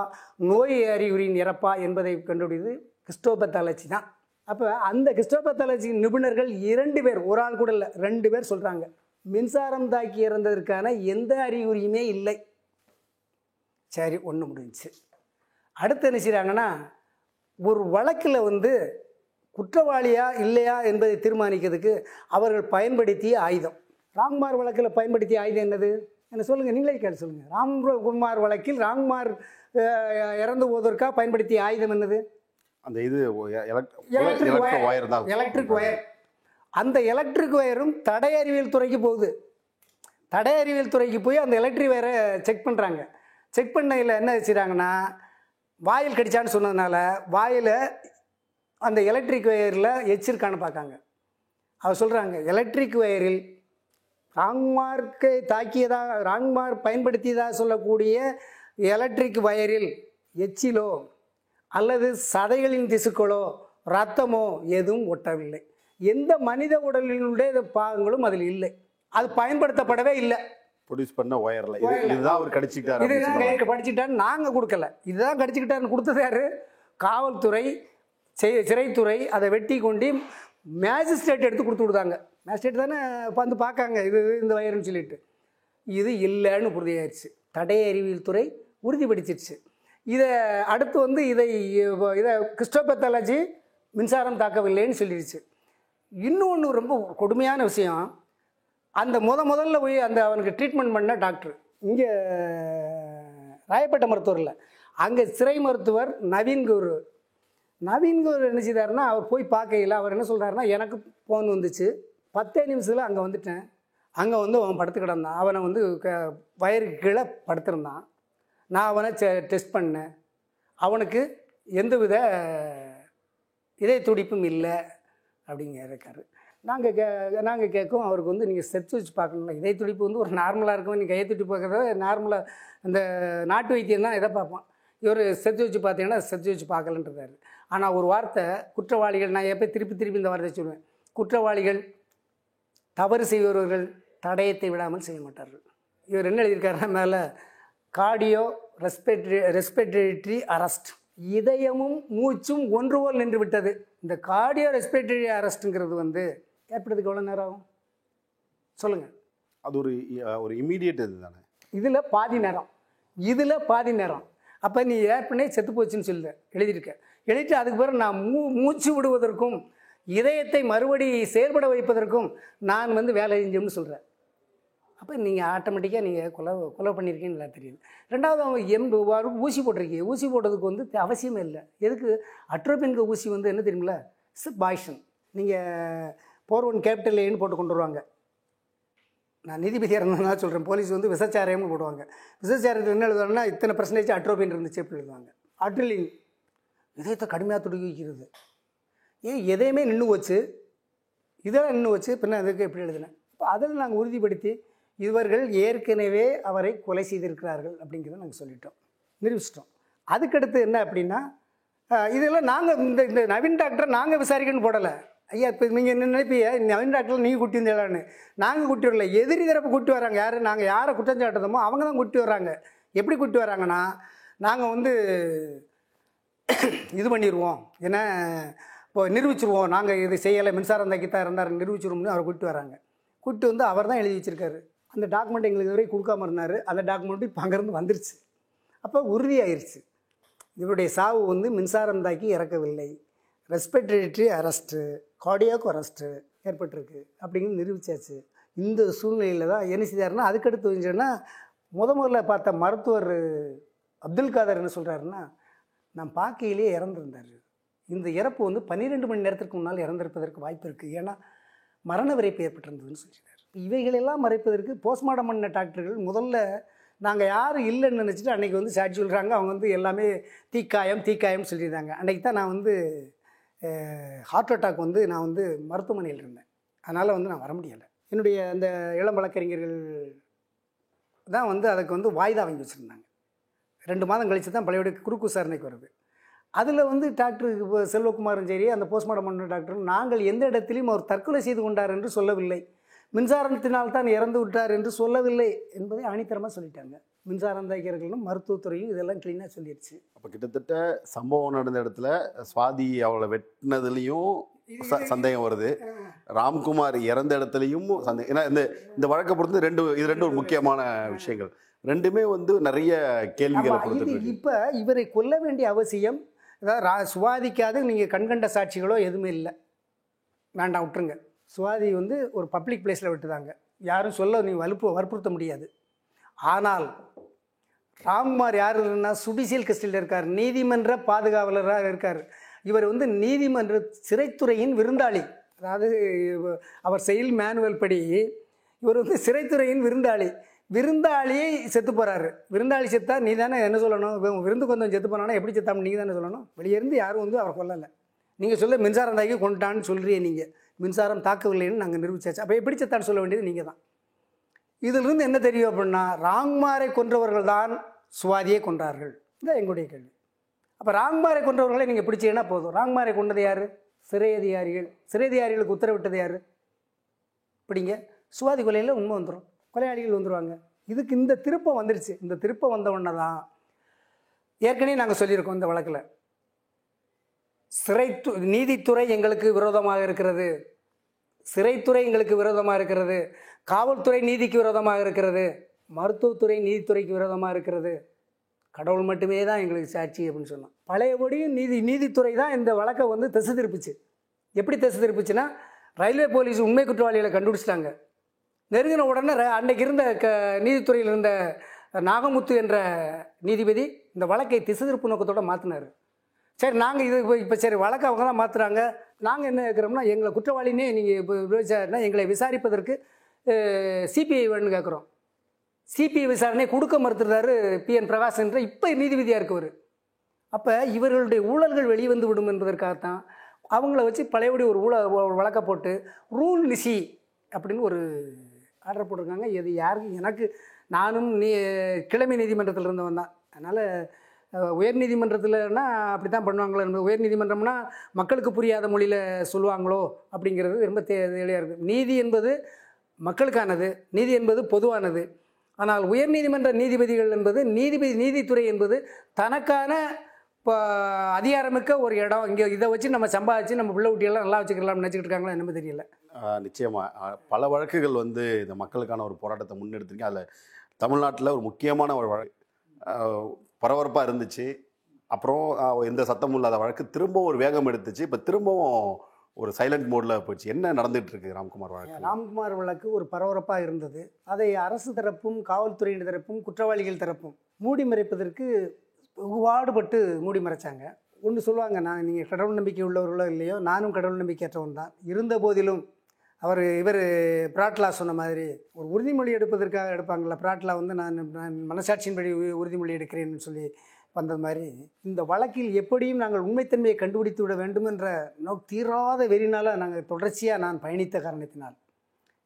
நோய் அறிகுறியின் இறப்பா என்பதை கண்டுபிடித்து கிறிஸ்டோபத்தாலஜி தான். அப்போ அந்த கிறிஸ்டோபத்தாலஜி நிபுணர்கள் இரண்டு பேர் ஒரு ஆள் கூட இல்லை ரெண்டு பேர் சொல்கிறாங்க மின்சாரம் தாக்கி இறந்ததற்கான எந்த அறிகுறியுமே இல்லை. சரி ஒன்று முடிஞ்சுச்சு. அடுத்து என்ன செய்கிறாங்கன்னா ஒரு வழக்கில் வந்து குற்றவாளியா இல்லையா என்பதை தீர்மானிக்கிறதுக்கு அவர்கள் பயன்படுத்திய ஆயுதம். ராம்குமார் வழக்கில் பயன்படுத்திய ஆயுதம் என்னது? என்ன சொல்லுங்கள் நீங்களே கேட்டு சொல்லுங்கள் ராம்குமார் வழக்கில் ராம்குமார் இறந்து போவதற்காக பயன்படுத்திய ஆயுதம் என்னது? அந்த இது எலக்ட்ரிக் ஒயர். தான். Electric wire. அந்த எலக்ட்ரிக் ஒயரும் தடை அறிவியல் துறைக்கு போகுது. தடை அறிவியல் துறைக்கு போய் அந்த எலக்ட்ரிக் ஒயரை செக் பண்ணுறாங்க செக் பண்ணையில் என்ன வச்சுறாங்கன்னா வாயில் கடிச்சான்னு சொன்னதுனால வாயில் அந்த எலக்ட்ரிக் ஒயரில் எச்சிருக்கான்னு பார்க்காங்க. அவர் சொல்கிறாங்க எலக்ட்ரிக் ஒயரில் ராங்மார்க்கை தாக்கியதாக ராங்மார் பயன்படுத்தியதாக சொல்லக்கூடிய எலக்ட்ரிக் வயரில் எச்சிலோ அல்லது சதைகளின் திசுக்களோ ரத்தமோ எதுவும் ஒட்டவில்லை. எந்த மனித உடலினுடைய பாகங்களும் அதில் இல்லை. அது பயன்படுத்தப்படவே இல்லை. ப்ரொடியூஸ் பண்ண ஒயர்ல. இது இதுதான் அவர் அப்படின்னு இதுதான் படிச்சுட்டான்னு நாங்கள் கொடுக்கல. இதுதான் கடிச்சுக்கிட்டாருன்னு கொடுத்தது யாரு? காவல்துறை சிறைத்துறை அதை வெட்டி கொண்டு மேஜிஸ்ட்ரேட் எடுத்து கொடுத்து விடுதாங்க. மேஜிஸ்ட்ரேட் தானே வந்து பார்க்காங்க. இது இந்த வயருன்னு சொல்லிட்டு. இது இல்லைன்னு உறுதியாயிருச்சு. தடய அறிவியல் துறை உறுதிப்படுத்திடுச்சு. இதை அடுத்து வந்து இதை இதை கிறிஸ்டோபத்தாலஜி மின்சாரம் தாக்கவில்லைன்னு சொல்லிடுச்சு. இன்னொன்று ரொம்ப கொடுமையான விஷயம். அந்த முத முதல்ல போய் அந்த அவனுக்கு ட்ரீட்மெண்ட் பண்ண டாக்டர் இங்கே ராயப்பேட்டை மருத்துவரில். அங்கே சிறை மருத்துவர் நவீன் குரு. என்ன செய்தாருன்னா அவர் போய் பார்க்கையில் அவர் என்ன சொல்கிறாருன்னா எனக்கு ஃபோன் வந்துச்சு. பத்தே நிமிஷத்தில் அங்கே வந்துட்டேன். அங்கே வந்து அவன் படுத்து கிடந்தான். அவனை வந்து க வயருக்கு கீழே படுத்திருந்தான். நான் அவனை டெஸ்ட் பண்ணேன். அவனுக்கு எந்தவித இதய துடிப்பும் இல்லை. அப்படிங்க இருக்காரு. நாங்கள் கே நாங்கள் கேட்கும் அவருக்கு வந்து நீங்கள் செத்து வச்சு பார்க்கணும்ல இதய துடிப்பு வந்து ஒரு நார்மலாக இருக்கும் நீங்கள் கையை துடிப்பு பார்க்குறத நார்மலாக இந்த நாட்டு வைத்தியம் தான் இதை பார்ப்போம் இவர் செத்து வச்சு பார்த்தீங்கன்னா செத்து வச்சு பார்க்கலன்றாரு ஆனால் ஒரு வார்த்தை குற்றவாளிகள் நான் எப்போ திருப்பி திருப்பி இந்த வார்த்தை சொல்லுவேன். குற்றவாளிகள் தவறு செய்பவர்கள் தடயத்தை விடாமல் செய்ய மாட்டார்கள். இவர் என்ன எழுதியிருக்காருன்னா மேலே கார்டியோ ரெஸ்பெக்டரி ரெஸ்பெக்டரி அரெஸ்ட் இதயமும் மூச்சும் ஒன்றுபோல் நின்று விட்டது. இந்த கார்டியோ ரெஸ்பெக்டரி அரெஸ்ட்டுங்கிறது வந்து ஏற்படுறதுக்கு எவ்வளோ நேரம் ஆகும்? சொல்லுங்கள் அது ஒரு ஒரு இமீடியட் இது தானே? இதில் பாதி நேரம். இதில் பாதி நேரம். அப்போ நீ ஏற்கனவே செத்து போச்சுன்னு சொல்லுத எழுதியிருக்க. எழுதிட்டு அதுக்கு பிறகு நான் மூ மூச்சு விடுவதற்கும் இதயத்தை மறுபடி செயல்பட வைப்பதற்கும் நான் வந்து வேலை செஞ்சோம்னு சொல்கிறேன் அப்போ நீங்கள் ஆட்டோமேட்டிக்காக நீங்கள் கொலை கொலை பண்ணியிருக்கீங்கன்னு நல்லா தெரியுது ரெண்டாவது அவங்க எம் வாரம் ஊசி போட்டிருக்கீங்க. ஊசி போட்டதுக்கு வந்து அவசியமே இல்லை. எதுக்கு? அட்ரோபின்க ஊசி வந்து என்ன தெரியுமில இஸ் பாய்ஷன் நீங்கள் போர் ஒன் கேபிட்டல் ஏன்னு போட்டு கொண்டு வருவாங்க. நான் நீதிபதியாக இருந்ததுனால சொல்கிறேன் போலீஸ் வந்து விசச்சாரியம்னு போடுவாங்க. விசச்சாரியத்தில் என்ன எழுதுவாங்கன்னா இத்தனை பர்சன்டேஜ் அட்ரோபின் இருந்துச்சு அப்படி எழுதுவாங்க. அட்ரிலின் இதயத்தை கடுமையாக துடுக்கி வைக்கிறது. ஏன் எதையுமே நின்று வச்சு இதெல்லாம் நின்று வச்சு பின்ன அதுக்கு எப்படி எழுதினேன்? இப்போ அதில் நாங்கள் உறுதிப்படுத்தி இவர்கள் ஏற்கனவே அவரை கொலை செய்திருக்கிறார்கள் அப்படிங்கிறத நாங்கள் சொல்லிட்டோம். நிரூபிச்சிட்டோம். அதுக்கடுத்து என்ன அப்படின்னா இதெல்லாம் நாங்கள் இந்த இந்த நவீன் டாக்டரை நாங்கள் விசாரிக்கணும்னு போடலை. ஐயா இப்போ நீங்கள் என்ன நினைப்பீங்க? நவீன் டாக்டர் நீங்கள் குட்டி வந்தீங்களான்னு நாங்கள் குட்டி வரல. எதிரி தரப்பு கூட்டி வராங்க. யார்? நாங்கள் யாரை குற்றஞ்சாட்டுறோமோ அவங்க தான் கூட்டி வர்றாங்க. எப்படி கூட்டி வராங்கன்னா நாங்கள் வந்து இது பண்ணிடுவோம் ஏன்னா இப்போ நிரூபிச்சிருவோம். நாங்கள் இது செய்யலை. மின்சாரம் தக்கித்தான் இருந்தார் நிரூபிச்சிருவோம்னு அவர் கூப்பிட்டு வராங்க. கூப்பிட்டு வந்து அவர் தான் எழுதி வச்சிருக்காரு. அந்த டாக்குமெண்ட் எங்களுக்கு இதுவரை கொடுக்காம இருந்தார். அந்த டாக்குமெண்ட் இப்போ அங்கேருந்து வந்துருச்சு. அப்போ உறுதியாயிருச்சு. இவருடைய சாவு வந்து மின்சாரம் தாக்கி இறக்கவில்லை. ரெஸ்பிரேட்டரி அரெஸ்ட்டு கார்டியாக் அரெஸ்ட்டு ஏற்பட்டிருக்கு அப்படிங்கிறது நிரூபிச்சாச்சு. இந்த சூழ்நிலையில் தான் என்ன செய்தாருன்னா அதுக்கடுத்து வந்துச்சுன்னா முத முதல்ல பார்த்த மருத்துவர் அப்துல் காதர் என்ன சொல்கிறாருன்னா நான் பாக்கையிலேயே இறந்துருந்தார். இந்த இறப்பு வந்து பன்னிரெண்டு மணி நேரத்திற்கு முன்னால் இறந்திருப்பதற்கு வாய்ப்பு இருக்குது ஏன்னா மரண விரைப்பு ஏற்பட்டிருந்ததுன்னு சொல்லியிருக்காரு இவைகளெல்லாம் மறைப்பதற்கு போஸ்ட்மார்ட்டம் பண்ண டாக்டர்கள் முதல்ல நாங்கள் யாரும் இல்லைன்னு நினச்சிட்டு அன்றைக்கி வந்து சாட்சி சொல்கிறாங்க அவங்க வந்து எல்லாமே தீக்காயம் தீக்காயம்னு சொல்லியிருந்தாங்க. அன்றைக்கி தான் நான் வந்து ஹார்ட் அட்டாக் வந்து நான் வந்து மருத்துவமனையில் இருந்தேன். அதனால் வந்து நான் வர முடியலை. என்னுடைய அந்த இளம் வழக்கறிஞர்கள் தான் வந்து அதுக்கு வந்து வாய்தா வாங்கி வச்சுருந்தாங்க. ரெண்டு மாதம் கழித்து தான் பழையோட குறுக்கு விசாரணைக்கு வருது. அதில் வந்து டாக்டர் இப்போ செல்வகுமாரும் சரி அந்த போஸ்ட்மார்ட்டம் பண்ண டாக்டரும் நாங்கள் எந்த இடத்திலையும் அவர் தற்கொலை செய்து கொண்டார் என்று சொல்லவில்லை. மின்சாரத்தினால் தான் இறந்து விட்டார் என்று சொல்லவில்லை என்பதை ஆணித்தரமாக சொல்லிட்டாங்க. மின்சாரம் தாக்கிறர்களும் மருத்துவத்துறையும் இதெல்லாம் க்ளீனாக சொல்லிடுச்சு அப்போ கிட்டத்தட்ட சம்பவம் நடந்த இடத்துல சுவாதி அவளை வெட்டினதுலேயும் ச- சந்தேகம் வருது. ராம்குமார் இறந்த இடத்துலையும் சந்தேகம் ஏன்னா இந்த இந்த வழக்கை பொறுத்து ரெண்டு இது ரெண்டு ஒரு முக்கியமான விஷயங்கள். ரெண்டுமே வந்து நிறைய கேள்விகளை கொடுத்துருக்கு இப்போ இவரை கொல்ல வேண்டிய அவசியம் அதாவது சுவாதிக்காத நீங்கள் கண்கண்ட சாட்சிகளோ எதுவுமே இல்லை. வேண்டாம் விட்டுருங்க. சுவாதி வந்து ஒரு பப்ளிக் பிளேஸில் விட்டுதாங்க. யாரும் சொல்ல நீ வலுப்பு வற்புறுத்த முடியாது. ஆனால் ராம்குமார் யார் இல்லைன்னா சுடிசியல் கஸ்டடியில் இருக்கார் நீதிமன்ற பாதுகாவலராக இருக்கார். இவர் வந்து நீதிமன்ற சிறைத்துறையின் விருந்தாளி. அதாவது அவர் செயல் மேனுவல் படி இவர் வந்து சிறைத்துறையின் விருந்தாளி. விருந்தாளியை செத்து போகிறார் விருந்தாளி செத்தா நீ தானே என்ன சொல்லணும்? விருந்து கொஞ்சம் செத்து போனானா எப்படி செத்தாமல் நீங்கள் தானே சொல்லணும்? வெளியே இருந்து யாரும் வந்து அவர் கொல்லலை. நீங்கள் சொல்ல மின்சாரம் தாக்கி கொண்டுட்டான்னு சொல்கிறீங்க நீங்கள் மின்சாரம் தாக்கவில்லைன்னு நாங்கள் நிரூபிச்சாச்சு. அப்போ எப்படி செத்தான்னு சொல்ல வேண்டியது நீங்கள் தான் இதிலிருந்து என்ன தெரியும் அப்படின்னா ராங்மாரை கொன்றவர்கள் தான் சுவாதியை கொன்றார்கள். இதான் எங்களுடைய கேள்வி. அப்போ ராங்மாரை கொன்றவர்களை நீங்கள் பிடிச்சீங்கன்னா போதும். ராங்மாரை கொண்டது யார்? சிறை அதிகாரிகள். சிறை அதிகாரிகளுக்கு உத்தரவிட்டது யார்? பிடிங்க. சுவாதி கொலையில் உண்மை வந்துடும் கொலையாளிகள் வந்துடுவாங்க இதுக்கு இந்த திருப்பம் வந்துருச்சு. இந்த திருப்பம் வந்த உடனே தான் ஏற்கனவே நாங்கள் சொல்லியிருக்கோம் இந்த வழக்கில். சிறைத்து நீதித்துறை எங்களுக்கு விரோதமாக இருக்கிறது. சிறைத்துறை எங்களுக்கு விரோதமாக இருக்கிறது. காவல்துறை நீதிக்கு விரோதமாக இருக்கிறது. மருத்துவத்துறை நீதித்துறைக்கு விரோதமாக இருக்கிறது. கடவுள் மட்டுமே தான் எங்களுக்கு சாட்சி அப்படின்னு சொன்னோம் பழையபடியும் நீதி நீதித்துறை தான் இந்த வழக்கை வந்து திசை திருப்பிச்சு. எப்படி திசை திருப்பிச்சுன்னா ரயில்வே போலீஸ் உண்மை குற்றவாளிகளை கண்டுபிடிச்சிட்டாங்க. நெருங்கின உடனே ர- அன்னைக்கு இருந்த க நீதித்துறையில் இருந்த நாகமுத்து என்ற நீதிபதி இந்த வழக்கை திசை திருப்பு நோக்கத்தோடு மாற்றினார் சரி நாங்கள் இது இப்போ இப்போ சரி வழக்கு அவங்க தான் மாற்றுறாங்க நாங்கள் என்ன கேட்குறோம்னா எங்களை குற்றவாளினே நீங்கள் இப்போ எங்களை விசாரிப்பதற்கு சிபிஐ வேணும்னு கேட்குறோம் சிபிஐ விசாரணை கொடுக்க மறுத்துறாரு பி என் பிரகாஷ் என்ற இப்போ நீதிபதியாக இருக்கவர். அப்போ இவர்களுடைய ஊழல்கள் வெளிவந்து விடும் என்பதற்காகத்தான் அவங்கள வச்சு பழையபடி ஒரு ஊழ ஒரு போட்டு ரூல் நிசி அப்படின்னு ஒரு ஆர்டர் போட்டிருக்காங்க. இது யாருக்கு? எனக்கு நானும் நீ கிழமை நீதிமன்றத்தில் இருந்தவன் தான். அதனால் உயர் நீதிமன்றத்தில்னா அப்படி தான் பண்ணுவாங்களோ என்பது உயர் நீதிமன்றம்னா மக்களுக்கு புரியாத மொழியில் சொல்லுவாங்களோ அப்படிங்கிறது ரொம்ப தெளிவாக இருக்குது நீதி என்பது மக்களுக்கானது நீதி என்பது பொதுவானது. ஆனால் உயர்நீதிமன்ற நீதிபதிகள் என்பது நீதிபதி நீதித்துறை என்பது தனக்கான இப்போ அதிகாரமிக்க ஒரு இடம். இங்கே இதை வச்சு நம்ம சம்பாதிச்சு நம்ம பிள்ளை ஊட்டியெல்லாம் நல்லா வச்சுக்கலாம்னு நினச்சிக்கிட்டு இருக்காங்களா என்னமோ தெரியல. நிச்சயமாக பல வழக்குகள் வந்து இந்த மக்களுக்கான ஒரு போராட்டத்தை முன்னெடுத்திருக்கீங்க அதில் தமிழ்நாட்டில் ஒரு முக்கியமான ஒரு வழக்கு பரபரப்பாக இருந்துச்சு. அப்புறம் எந்த சத்தமும் இல்லாத வழக்கு. திரும்பவும் ஒரு வேகம் எடுத்துச்சு. இப்போ திரும்பவும் ஒரு சைலண்ட் மோடில் போச்சு என்ன நடந்துட்டு இருக்கு ராம்குமார் வழக்கு? ராம்குமார் வழக்கு ஒரு பரபரப்பாக இருந்தது. அதை அரசு தரப்பும் காவல்துறையின் தரப்பும் குற்றவாளிகள் தரப்பும் மூடி மறைப்பதற்கு பாடுபட்டு மூடி மறைச்சாங்க. ஒன்று சொல்லுவாங்க நான் நீங்கள் கடவுள் நம்பிக்கை உள்ளவர்களோ இல்லையோ நானும் கடவுள் நம்பிக்கையற்றவன் தான். இருந்த போதிலும் அவர் இவர் பிராட்லா சொன்ன மாதிரி ஒரு உறுதிமொழி எடுப்பதற்காக எடுப்பாங்கள்ல பிராட்லா வந்து நான் நான் மனசாட்சியின்படி உ- உறுதிமொழி எடுக்கிறேன்னு சொல்லி வந்தது மாதிரி இந்த வழக்கில் எப்படியும் நாங்கள் உண்மைத்தன்மையை கண்டுபிடித்து விட வேண்டும் என்ற நோக் தீராத வெறினால் நாங்கள் தொடர்ச்சியாக நான் பயணித்த காரணத்தினால்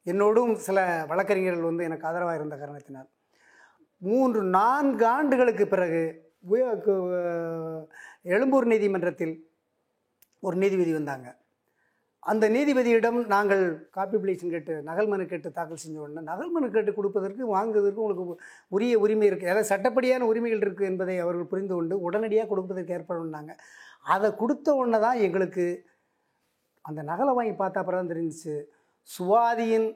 என்னோடும் சில வழக்கறிஞர்கள் வந்து எனக்கு ஆதரவாக இருந்த காரணத்தினால் மூன்று நான்கு ஆண்டுகளுக்கு பிறகு எழும்பூர் நீதிமன்றத்தில் ஒரு நீதிபதி வந்தாங்க. அந்த நீதிபதியிடம் நாங்கள் காப்பி பிளேஷன் கேட்டு நகல் மனு கேட்டு தாக்கல் செஞ்ச உடனே நகல் மனு கேட்டு கொடுப்பதற்கு வாங்குவதற்கு உங்களுக்கு உரிய உரிமை இருக்குது அதாவது சட்டப்படியான உரிமைகள் இருக்குது என்பதை அவர்கள் புரிந்து கொண்டு உடனடியாக கொடுப்பதற்கு ஏற்படுனாங்க அதை கொடுத்த உடனே தான் எங்களுக்கு அந்த நகலை வாங்கி பார்த்தா அப்புறம் தான் தெரிஞ்சிச்சு. சுவாதியின்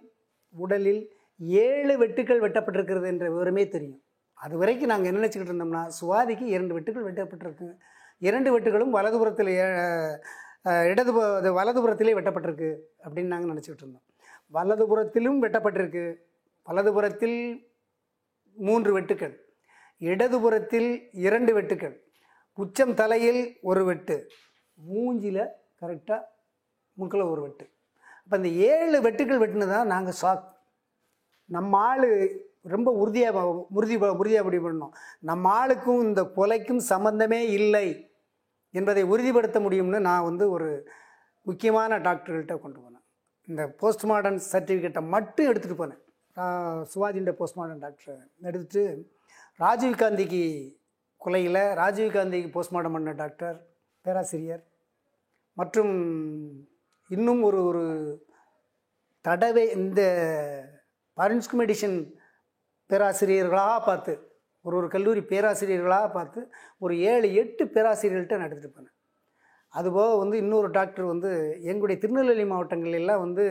உடலில் ஏழு வெட்டுக்கள் வெட்டப்பட்டிருக்கிறது என்ற விவரமே தெரியும். அது வரைக்கும் நாங்கள் என்ன நினச்சிக்கிட்டு இருந்தோம்னா சுவாதிக்கு இரண்டு வெட்டுக்கள் வெட்டப்பட்டிருக்கு. இரண்டு வெட்டுகளும் வலதுபுறத்தில் ஏ- இடது அது வலதுபுறத்திலே வெட்டப்பட்டிருக்கு அப்படின்னு நாங்கள் நினச்சிக்கிட்டு இருந்தோம். வலதுபுறத்திலும் வெட்டப்பட்டிருக்கு. வலதுபுறத்தில் மூன்று வெட்டுக்கள். இடதுபுறத்தில் இரண்டு வெட்டுக்கள். உச்சம் தலையில் ஒரு வெட்டு. மூஞ்சியில் கரெக்டாக முக்கில் ஒரு வெட்டு. அப்போ இந்த ஏழு வெட்டுக்கள் வெட்டினதான் நாங்கள் ஷாக் நம்ம ஆள் ரொம்ப உறுதியாக உறுதி உறுதியாக முடிவு பண்ணோம். நம்ம ஆளுக்கும் இந்த கொலைக்கும் சம்மந்தமே இல்லை. என்பதை உறுதிப்படுத்த முடியும்னு நான் வந்து ஒரு முக்கியமான டாக்டர்கள்ட்ட கொண்டு போனேன். இந்த போஸ்ட்மார்ட்டம் சர்டிஃபிகேட்டை மட்டும் எடுத்துகிட்டு போனேன். சுவாதின்ற போஸ்ட்மார்ட்டம் டாக்டர் எடுத்துட்டு ராஜீவ் காந்திக்கு கொலையில் ராஜீவ் காந்திக்கு போஸ்ட்மார்ட்டம் பண்ண டாக்டர் பேராசிரியர். மற்றும் இன்னும் ஒரு ஒரு தடவை இந்த பரன்ஸ்கு மெடிசன் பேராசிரியர்களாக பார்த்து ஒரு ஒரு கல்லூரி பேராசிரியர்களாக பார்த்து ஒரு ஏழு எட்டு பேராசிரியர்கள்ட்ட நான் எடுத்துகிட்டு போனேன். அதுபோக வந்து இன்னொரு டாக்டர் வந்து எங்களுடைய திருநெல்வேலி மாவட்டங்களெல்லாம் வந்து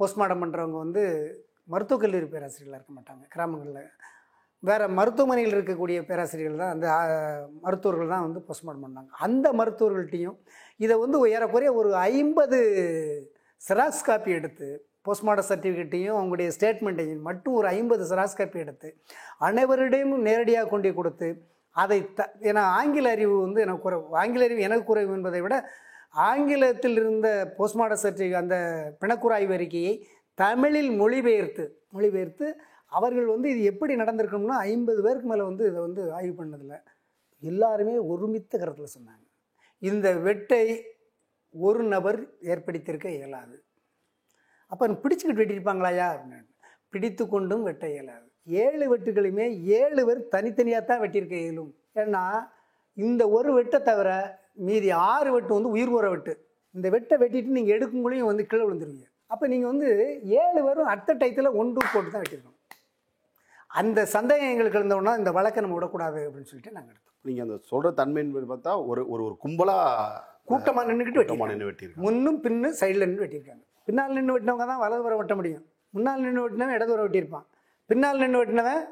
போஸ்ட்மார்ட்டம் பண்ணுறவங்க வந்து மருத்துவக் கல்லூரி பேராசிரியர்களாக இருக்க மாட்டாங்க. கிராமங்களில் வேறு மருத்துவமனையில் இருக்கக்கூடிய பேராசிரியர்கள் தான் அந்த மருத்துவர்கள் தான் வந்து போஸ்ட்மார்ட்டம் பண்ணாங்க. அந்த மருத்துவர்கள்ட்டையும் இதை வந்து ஏறக்குறைய ஒரு ஐம்பது செராக்ஸ் காப்பி எடுத்து போஸ்ட்மார்ட்டம் சர்டிஃபிகேட்டையும் அவங்களுடைய ஸ்டேட்மெண்ட்டையும் மட்டும் ஒரு ஐம்பது செராக்ஸ் காப்பி எடுத்து அனைவரிடையும் நேரடியாக கொண்டு கொடுத்து அதை த ஏன்னா ஆங்கில அறிவு வந்து எனக்கு குறைவு ஆங்கில அறிவு எனக்கு குறைவு என்பதை விட ஆங்கிலத்தில் இருந்த போஸ்ட்மார்டம் சர்டிஃபிகேட் அந்த பிணக்குறாய்வு அறிக்கையை தமிழில் மொழிபெயர்த்து மொழிபெயர்த்து அவர்கள் வந்து இது எப்படி நடந்திருக்கணும்னா ஐம்பது பேருக்கு மேலே வந்து இதை வந்து ஆய்வு பண்ணதில்லை எல்லாருமே ஒருமித்த கருத்தில் சொன்னாங்க. இந்த வெட்டை ஒரு நபர் ஏற்படுத்தியிருக்க இயலாது. அப்போ பிடிச்சிக்கிட்டு வெட்டியிருப்பாங்களாயா அப்படின்னு பிடித்து கொண்டும் வெட்ட இயலாது. ஏழு வெட்டுகளையுமே ஏழு பேர் தனித்தனியாக தான் வெட்டியிருக்க இயலும். ஏன்னா இந்த ஒரு வெட்டை தவிர மீதி ஆறு வெட்டு வந்து உயிர் போகிற வெட்டு. இந்த வெட்டை வெட்டிட்டு நீங்கள் எடுக்கும்போதையும் வந்து கீழே விழுந்துருவீங்க. அப்போ நீங்கள் வந்து ஏழு பேரும் அடுத்த டயத்தில் ஒன்று போட்டு தான் வெட்டியிருக்கணும். அந்த சந்தேகம் எங்களுக்கு இருந்தோம்னா இந்த வழக்கை நம்ம விடக்கூடாது அப்படின்னு சொல்லிட்டு நாங்கள் எடுத்தோம். நீங்கள் அந்த சொல்கிற தன்மையின் பார்த்தா ஒரு ஒரு ஒரு கும்பலாக கூட்டமாக நின்றுக்கிட்டு வெட்டியிருக்காங்க. முன்னும் பின்னு சைடில் நின்று வெட்டியிருக்காங்க. பின்னால் நின்று வெட்டினவங்க தான் வலதுபுறம் வெட்ட முடியும். முன்னால் நின்று வெட்டினவன் இடதுபுறம் வெட்டியிருப்பான். பின்னால் நின்று வெட்டினவன்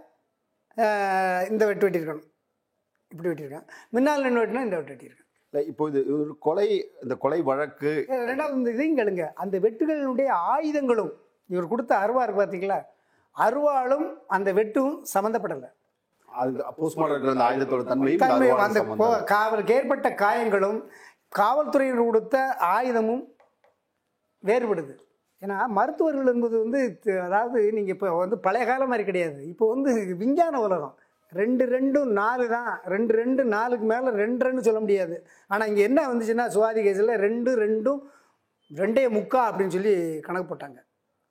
இந்த வெட்டு வெட்டியிருக்கணும். இப்படி வெட்டியிருக்கான். முன்னால் நின்று வெட்டினா இந்த வெட்டு வெட்டியிருக்கான். இல்லை இப்போ இது ஒரு கொலை இந்த கொலை வழக்கு. ரெண்டாவது இந்த இதையும் கேளுங்க. அந்த வெட்டுகளினுடைய ஆயுதங்களும் இவர் கொடுத்த அருவா இருக்கு பார்த்தீங்களா அருவாளும் அந்த வெட்டும் சம்மந்தப்படலை அது போஸ்ட்மார்ட்டம் அந்த ஆயுதத்தோட தன்மையும் காவலுக்கு ஏற்பட்ட காயங்களும் காவல்துறையினர் கொடுத்த ஆயுதமும் வேறுபடுது. ஏன்னா மருத்துவர்கள் என்பது வந்து அதாவது நீங்கள் இப்போ வந்து பழைய காலம் மாதிரி கிடையாது. இப்போ வந்து விஞ்ஞான உலகம். ரெண்டு ரெண்டும் நாலு தான். ரெண்டு ரெண்டு நாலுக்கு மேலே ரெண்டு ரெண்டு சொல்ல முடியாது. ஆனால் இங்கே என்ன வந்துச்சுன்னா சுவாதி கேஸில் ரெண்டு ரெண்டும் ரெண்டே முக்கா அப்படின்னு சொல்லி கணக்கு போட்டாங்க.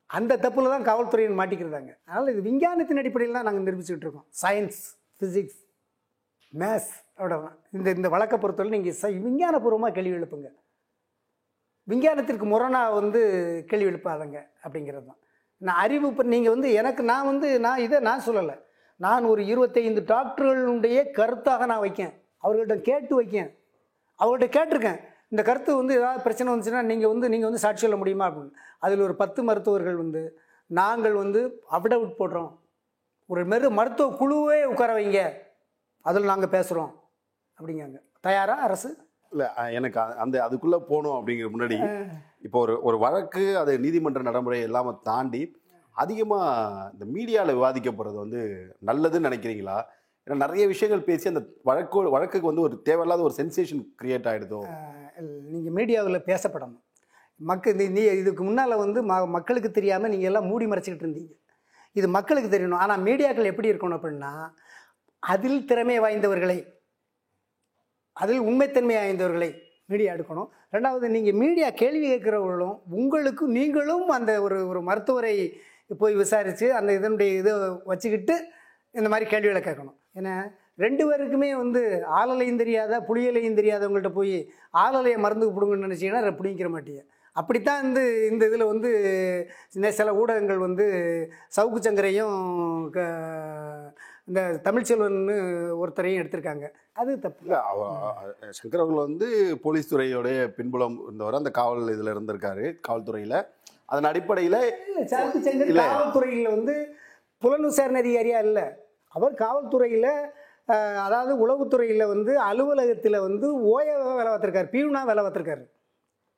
அந்த தப்பில் தான் காவல்துறையின் மாட்டிக்கிறதாங்க அதனால் இது விஞ்ஞானத்தின் அடிப்படையில் தான் நாங்கள் நிரூபிச்சுக்கிட்டு இருக்கோம். சயின்ஸ் ஃபிசிக்ஸ் மேத்ஸ் அவ்வளோதான் இந்த இந்த வழக்கை பொறுத்தவரை நீங்கள் ச விஞ்ஞானபூர்வமாக கேள்வி எழுப்புங்க. விஞ்ஞானத்திற்கு முரணாக வந்து கேள்வி எழுப்பாதங்க அப்படிங்கிறது தான். நான் அறிவு இப்போ நீங்கள் வந்து எனக்கு நான் வந்து நான் இதை நான் சொல்லலை. நான் ஒரு இருபத்தைந்து டாக்டர்களுடைய கருத்தாக நான் வைக்கேன். அவர்கள்ட்ட கேட்டு வைக்கேன். அவங்கள்ட்ட கேட்டிருக்கேன். இந்த கருத்து வந்து ஏதாவது பிரச்சனை வந்துச்சுன்னா நீங்கள் வந்து நீங்கள் வந்து சாட்சி சொல்ல முடியுமா அப்படின்னு. அதில் ஒரு பத்து மருத்துவர்கள் வந்து நாங்கள் வந்து அப்டவுட் போடுறோம். ஒரு மாரி மருத்துவ குழுவே உட்கார வைங்க. அதில் நாங்கள் பேசுகிறோம் அப்படிங்காங்க தயாரா அரசு? இல்ல எனக்கு அந்த அதுக்குள்ள போகணும் அப்படிங்கிற முன்னாடி இப்போ ஒரு ஒரு வழக்கு அது நீதிமன்ற நடைமுறை எல்லாம தாண்டி அதிகமா இந்த மீடியால விவாதிக்கப்படுறது வந்து நல்லதுன்னு நினைக்கிறீங்களா? ஏன்னா நிறைய விஷயங்கள் பேசி அந்த வழக்கு வழக்குக்கு வந்து ஒரு தேவையில்லாத ஒரு சென்சேஷன் கிரியேட் ஆயிடுதோ? நீங்கள் மீடியாவில் பேசப்படணும். மக்கள் நீ நீ இதுக்கு முன்னால் வந்து ம மக்களுக்கு தெரியாமல் நீங்கள் எல்லாம் மூடி மறைச்சிக்கிட்டு இருந்தீங்க. இது மக்களுக்கு தெரியணும். ஆனால் மீடியாக்கள் எப்படி இருக்கணும் அப்படின்னா அதில் திறமை வாய்ந்தவர்களை அதில் உண்மைத்தன்மை ஆய்ந்தவர்களை மீடியா எடுக்கணும். ரெண்டாவது நீங்கள் மீடியா கேள்வி கேட்குறவர்களும் உங்களுக்கு நீங்களும் அந்த ஒரு ஒரு மருத்துவரை போய் விசாரித்து அந்த இதனுடைய இதை வச்சுக்கிட்டு இந்த மாதிரி கேள்விகளை கேட்கணும். ஏன்னா ரெண்டு பேருக்குமே வந்து ஆளலையும் தெரியாத புளியலையும் தெரியாதவங்கள்ட்ட போய் ஆளலையை மருந்து பிடுங்கன்னு நினச்சிங்கன்னா பிடிங்கிற மாட்டீங்க. அப்படித்தான் இந்த இந்த இதில் வந்து சில ஊடகங்கள் வந்து சவுக்கு சங்கரையும் க- இந்த தமிழ்ச்செல்வன்னு ஒருத்தரையும் எடுத்திருக்காங்க. அது தப்பு. இல்ல சங்கர் அவர்கள் வந்து போலீஸ் துறையோடைய பின்புலம் இருந்தவர். அந்த காவல் இதுல இருந்திருக்காரு காவல்துறையில. அதன் அடிப்படையில. காவல்துறையில் வந்து புலன் விசாரணை அதிகாரியா இல்லை. அவர் காவல்துறையில் அதாவது உளவுத்துறையில் வந்து அலுவலகத்தில் வந்து ஓயவாக வேலை பார்த்துருக்காரு பியூனாக வேலை பார்த்துருக்காரு.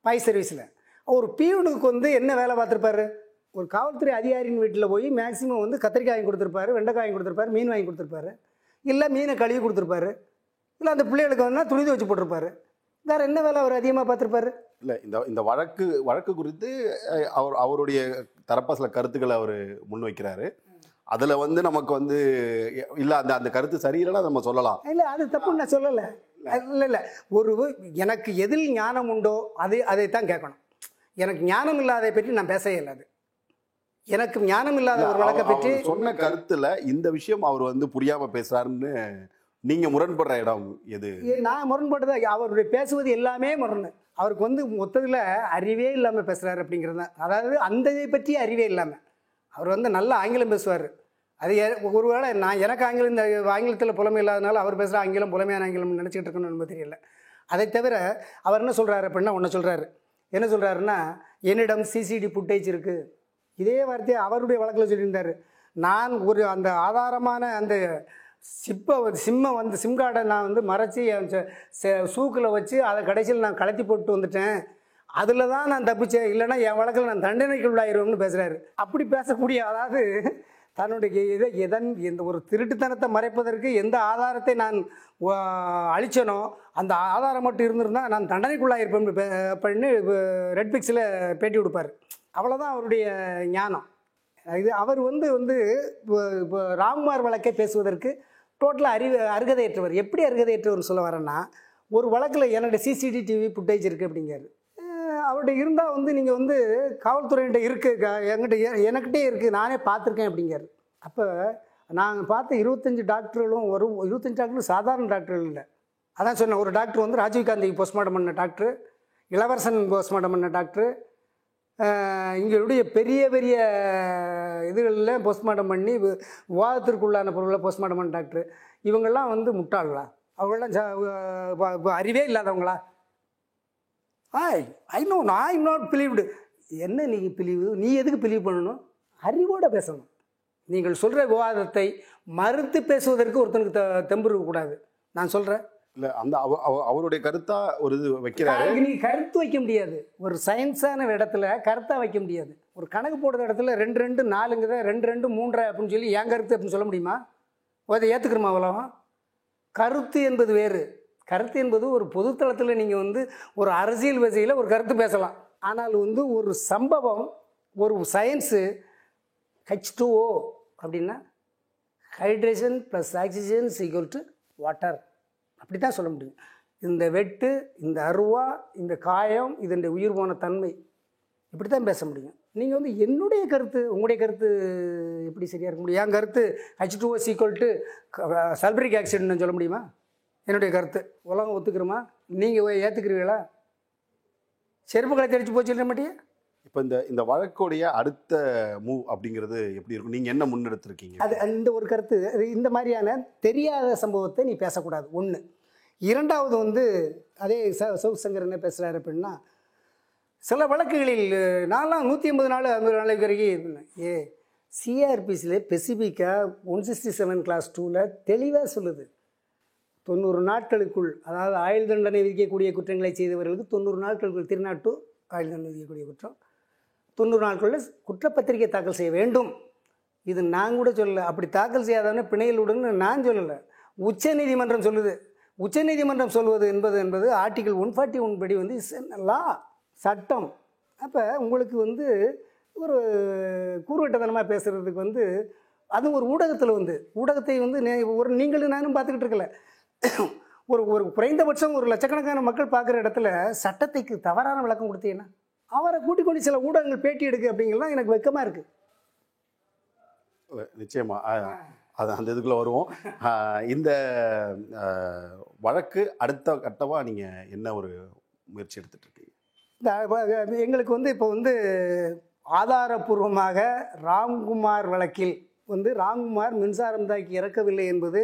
பாய் சர்வீஸில். ஒரு பியூனுக்கு வந்து என்ன வேலை பார்த்துருப்பாரு? ஒரு காவல்துறை அதிகாரியின் வீட்டில் போய் மேக்ஸிமம் வந்து கத்திரிக்காய் வாங்கி கொடுத்துருப்பாரு வெண்டைக்காய் வாங்கி கொடுத்துருப்பாரு மீன் வாங்கி கொடுத்துருப்பாரு. இல்லை மீனை கழுவி கொடுத்துருப்பாரு. இல்லை அந்த பிள்ளைகளுக்கு வந்து துணி துவச்சி போட்டிருப்பாரு. வேறு என்ன வேலை அவர் அதிகமாக பார்த்துருப்பாரு? இல்ல இந்த இந்த வழக்கு வழக்கு குறித்து அவர் அவருடைய தரப்ப சில கருத்துக்களை அவர் முன்வைக்கிறாரு. அதுல வந்து நமக்கு வந்து இல்ல அந்த அந்த கருத்து சரியில்லைன்னா நம்ம சொல்லலாம். இல்லை அது தப்புன்னு நான் சொல்லலை. இல்லை. இல்லை ஒரு எனக்கு எதில் ஞானம் உண்டோ அது அதைத்தான் கேட்கணும். எனக்கு ஞானம் இல்லாதை பற்றி நான் பேச இயலாது எனக்கு ஞானம் இல்லாத ஒரு வழக்கை பற்றி சொன்ன கருத்துல இந்த விஷயம் அவர் வந்து புரியாம பேசுறாருன்னு நீங்க முரண்படுற இடம் எது? நான் முரண்பட்டது அவருடைய பேசுவது எல்லாமே முரண் அவருக்கு வந்து மொத்தத்தில் அறிவே இல்லாமல் பேசுகிறாரு அப்படிங்கிறது தான் அதாவது அந்த இதை பற்றி அறிவே இல்லாமல் அவர் வந்து நல்ல ஆங்கிலம் பேசுவார். அது ஒருவேளை நான் எனக்கு ஆங்கிலம் இந்த ஆங்கிலத்தில் புலமை இல்லாதனால அவர் பேசுகிற ஆங்கிலம் புலமையான ஆங்கிலம் நினச்சிக்கிட்டு இருக்கணும்னு தெரியல. அதை தவிர அவர் என்ன சொல்கிறாரு அப்படின்னா ஒன்று சொல்கிறாரு என்ன சொல்கிறாருன்னா என்னிடம் சிசிடி ஃபுட்டேஜ் இருக்குது இதே வார்த்தையை அவருடைய வழக்கில் சொல்லியிருந்தார். நான் ஒரு அந்த ஆதாரமான அந்த சிப்பை சிம்மை வந்து சிம் கார்டை நான் வந்து மறைச்சி என் ச- ச- சூக்கில் வச்சு அதை கடைசியில் நான் கலத்தி போட்டு வந்துட்டேன். அதில் தான் நான் தப்பிச்சேன். இல்லைன்னா என் வழக்கில் நான் தண்டனைக்கு உள்ளாயிருவேன்னு பேசுகிறாரு அப்படி பேசக்கூடிய அதாவது தன்னுடைய இதை எதன் எந்த ஒரு திருட்டுத்தனத்தை மறைப்பதற்கு எந்த ஆதாரத்தை நான் அழிச்சனோ அந்த ஆதாரம் மட்டும் இருந்திருந்தால் நான் தண்டனைக்குள்ளாயிருப்பேன் பே- அப்படின்னு ரெட் பிக்ஸில் பேட்டி கொடுப்பார். அவ்வளோதான் அவருடைய ஞானம். இது அவர் வந்து வந்து இப்போ- ராம்குமார் வழக்கை பேசுவதற்கு டோட்டலாக அறிவு அருகதையற்றவர். எப்படி அருகதையற்றவர் சொல்ல வரேன்னா ஒரு வழக்கில் என்னோட டிவி ஃபுட்டேஜ் இருக்குது அப்படிங்காரு அவர்கிட்ட இருந்தால் வந்து நீங்கள் வந்து காவல்துறையிட்ட இருக்குது க- என்கிட்ட எனக்கிட்டே இருக்குது நானே பார்த்துருக்கேன் அப்படிங்காரு அப்போ நாங்கள் பார்த்த இருபத்தஞ்சி டாக்டர்களும் வரும் இருபத்தஞ்சி டாக்டரும் சாதாரண டாக்டர்கள் இல்லை. அதான் சொன்னேன் ஒரு டாக்டர் வந்து ராஜீவ்காந்திக்கு போஸ்ட்மார்ட்டம் பண்ண டாக்டர் இளவரசன் போஸ்ட்மார்ட்டம் பண்ண டாக்டர் இங்களுடைய பெரிய பெரிய இதுகளில் போஸ்ட்மார்ட்டம் பண்ணி விவாதத்திற்குள்ளான பொருளை போஸ்ட்மார்ட்டம் பண்ண டாக்டர் இவங்கெல்லாம் வந்து முட்டாளா அவங்களாம் அறிவே இல்லாதவங்களா? I I know I not believed என்ன நீங்கள் பிலீவு நீ எதுக்கு பிலீவ் பண்ணணும்? அறிவோட பேசணும். நீங்கள் சொல்கிற விவாதத்தை மறுத்து பேசுவதற்கு ஒருத்தனுக்கு த தெம்பு இருக்கக்கூடாது. நான் சொல்கிறேன் இல்ல அந்த அவ- அவ- அவருடைய கருத்தா ஒரு இது வைக்கிறாரு? நீங்கள் கருத்து வைக்க முடியாது. ஒரு சயின்ஸான இடத்துல கருத்தா வைக்க முடியாது. ஒரு கணக்கு போடுற இடத்துல ரெண்டு ரெண்டு நாலுங்கிறத ரெண்டு ரெண்டு மூன்றரை அப்படின்னு சொல்லி என் கருத்து அப்படின்னு சொல்ல முடியுமா? அதை ஏற்றுக்கிறோமா உலகம் கருத்து என்பது வேறு. கருத்து என்பது ஒரு பொதுத்தளத்தில் நீங்கள் வந்து ஒரு அரசியல் வசையில் ஒரு கருத்து பேசலாம். ஆனால் வந்து ஒரு சம்பவம் ஒரு சயின்ஸு ஹெச் டூஓ அப்படின்னா hydrogen plus oxygen equal to water அப்படி தான் சொல்ல முடியும். இந்த வெட்டு இந்த அருவா இந்த காயம் இதனுடைய உயிர் போன தன்மை இப்படி தான் பேச முடியும். நீங்கள் வந்து என்னுடைய கருத்து உங்களுடைய கருத்து எப்படி சரியாக இருக்க முடியும்? என் கருத்து H two O equal to sulphuric ஆக்சிடென்ட்னு சொல்ல முடியுமா? என்னுடைய கருத்து. உலகம் ஒத்துக்கிறோமா? நீங்கள் ஏற்றுக்கிறீங்களா செருப்புகளை தெரிச்சு போச்சு சொல்ல இப்போ இந்த இந்த வழக்குடைய அடுத்த மூவ் அப்படிங்கிறது எப்படி இருக்கும்? நீங்கள் என்ன முன்னெடுத்திருக்கீங்க? அது இந்த ஒரு கருத்து. அது இந்த மாதிரியான தெரியாத சம்பவத்தை நீ பேசக்கூடாது. ஒன்று இரண்டாவது வந்து அதே ச சவுத் சங்கர் என்ன பேசுகிறாரு அப்படின்னா சில வழக்குகளில் நான்லாம் நூற்றி ஐம்பது நாள் ஐம்பது நாளைக்கு வரைக்கும் ஏ சிஆர்பிசியில் ஸ்பெசிஃபிக்காக ஒன் சிக்ஸ்டி செவன் கிளாஸ் டூவில் தெளிவாக சொல்லுது. தொண்ணூறு நாட்களுக்குள் அதாவது ஆயுள் தண்டனை விதிக்கக்கூடிய குற்றங்களை செய்தவர்களுக்கு தொண்ணூறு நாட்களுக்குள் திருநாட்டு ஆயுள் தண்டனை விதிக்கக்கூடிய குற்றம். தொண்ணூறு நாட்களில் குற்றப்பத்திரிகை தாக்கல் செய்ய வேண்டும். இது நான் கூட சொல்லலை. அப்படி தாக்கல் செய்யாதவனே பிணையில் விடுன்னு நான் சொல்லலை. உச்சநீதிமன்றம் சொல்லுது. உச்சநீதிமன்றம் சொல்வது என்பது என்பது ஆர்டிகல் ஒன் ஃபார்ட்டி ஒன் படி வந்து லா சட்டம். அப்போ உங்களுக்கு வந்து ஒரு கூறுவட்டத்தனமாக பேசுகிறதுக்கு வந்து அதுவும் ஒரு ஊடகத்தில் வந்து ஊடகத்தை வந்து ஒரு நீங்களும் நானும் பார்த்துக்கிட்டு இருக்கல. ஒரு ஒரு குறைந்தபட்சம் ஒரு லட்சக்கணக்கான மக்கள் பார்க்குற இடத்துல சட்டத்தைக்கு தவறான விளக்கம் கொடுத்தீங்கன்னா அவரை கூட்டிக் கொண்டு சில ஊடகங்கள் பேட்டி எடுக்கு அப்படிங்கிறலாம் எனக்கு வெக்கமாக இருக்குது நிச்சயமா. அது அந்த இதுக்குள்ள வருவோம். இந்த வழக்கு அடுத்த கட்டமா நீங்க என்ன ஒரு முயற்சி இருக்கீங்க? இந்த எங்களுக்கு வந்து இப்போ வந்து ஆதாரபூர்வமாக ராம்குமார் வழக்கில் வந்து ராம்குமார் மின்சாரம் தாக்கி இறக்கவில்லை என்பது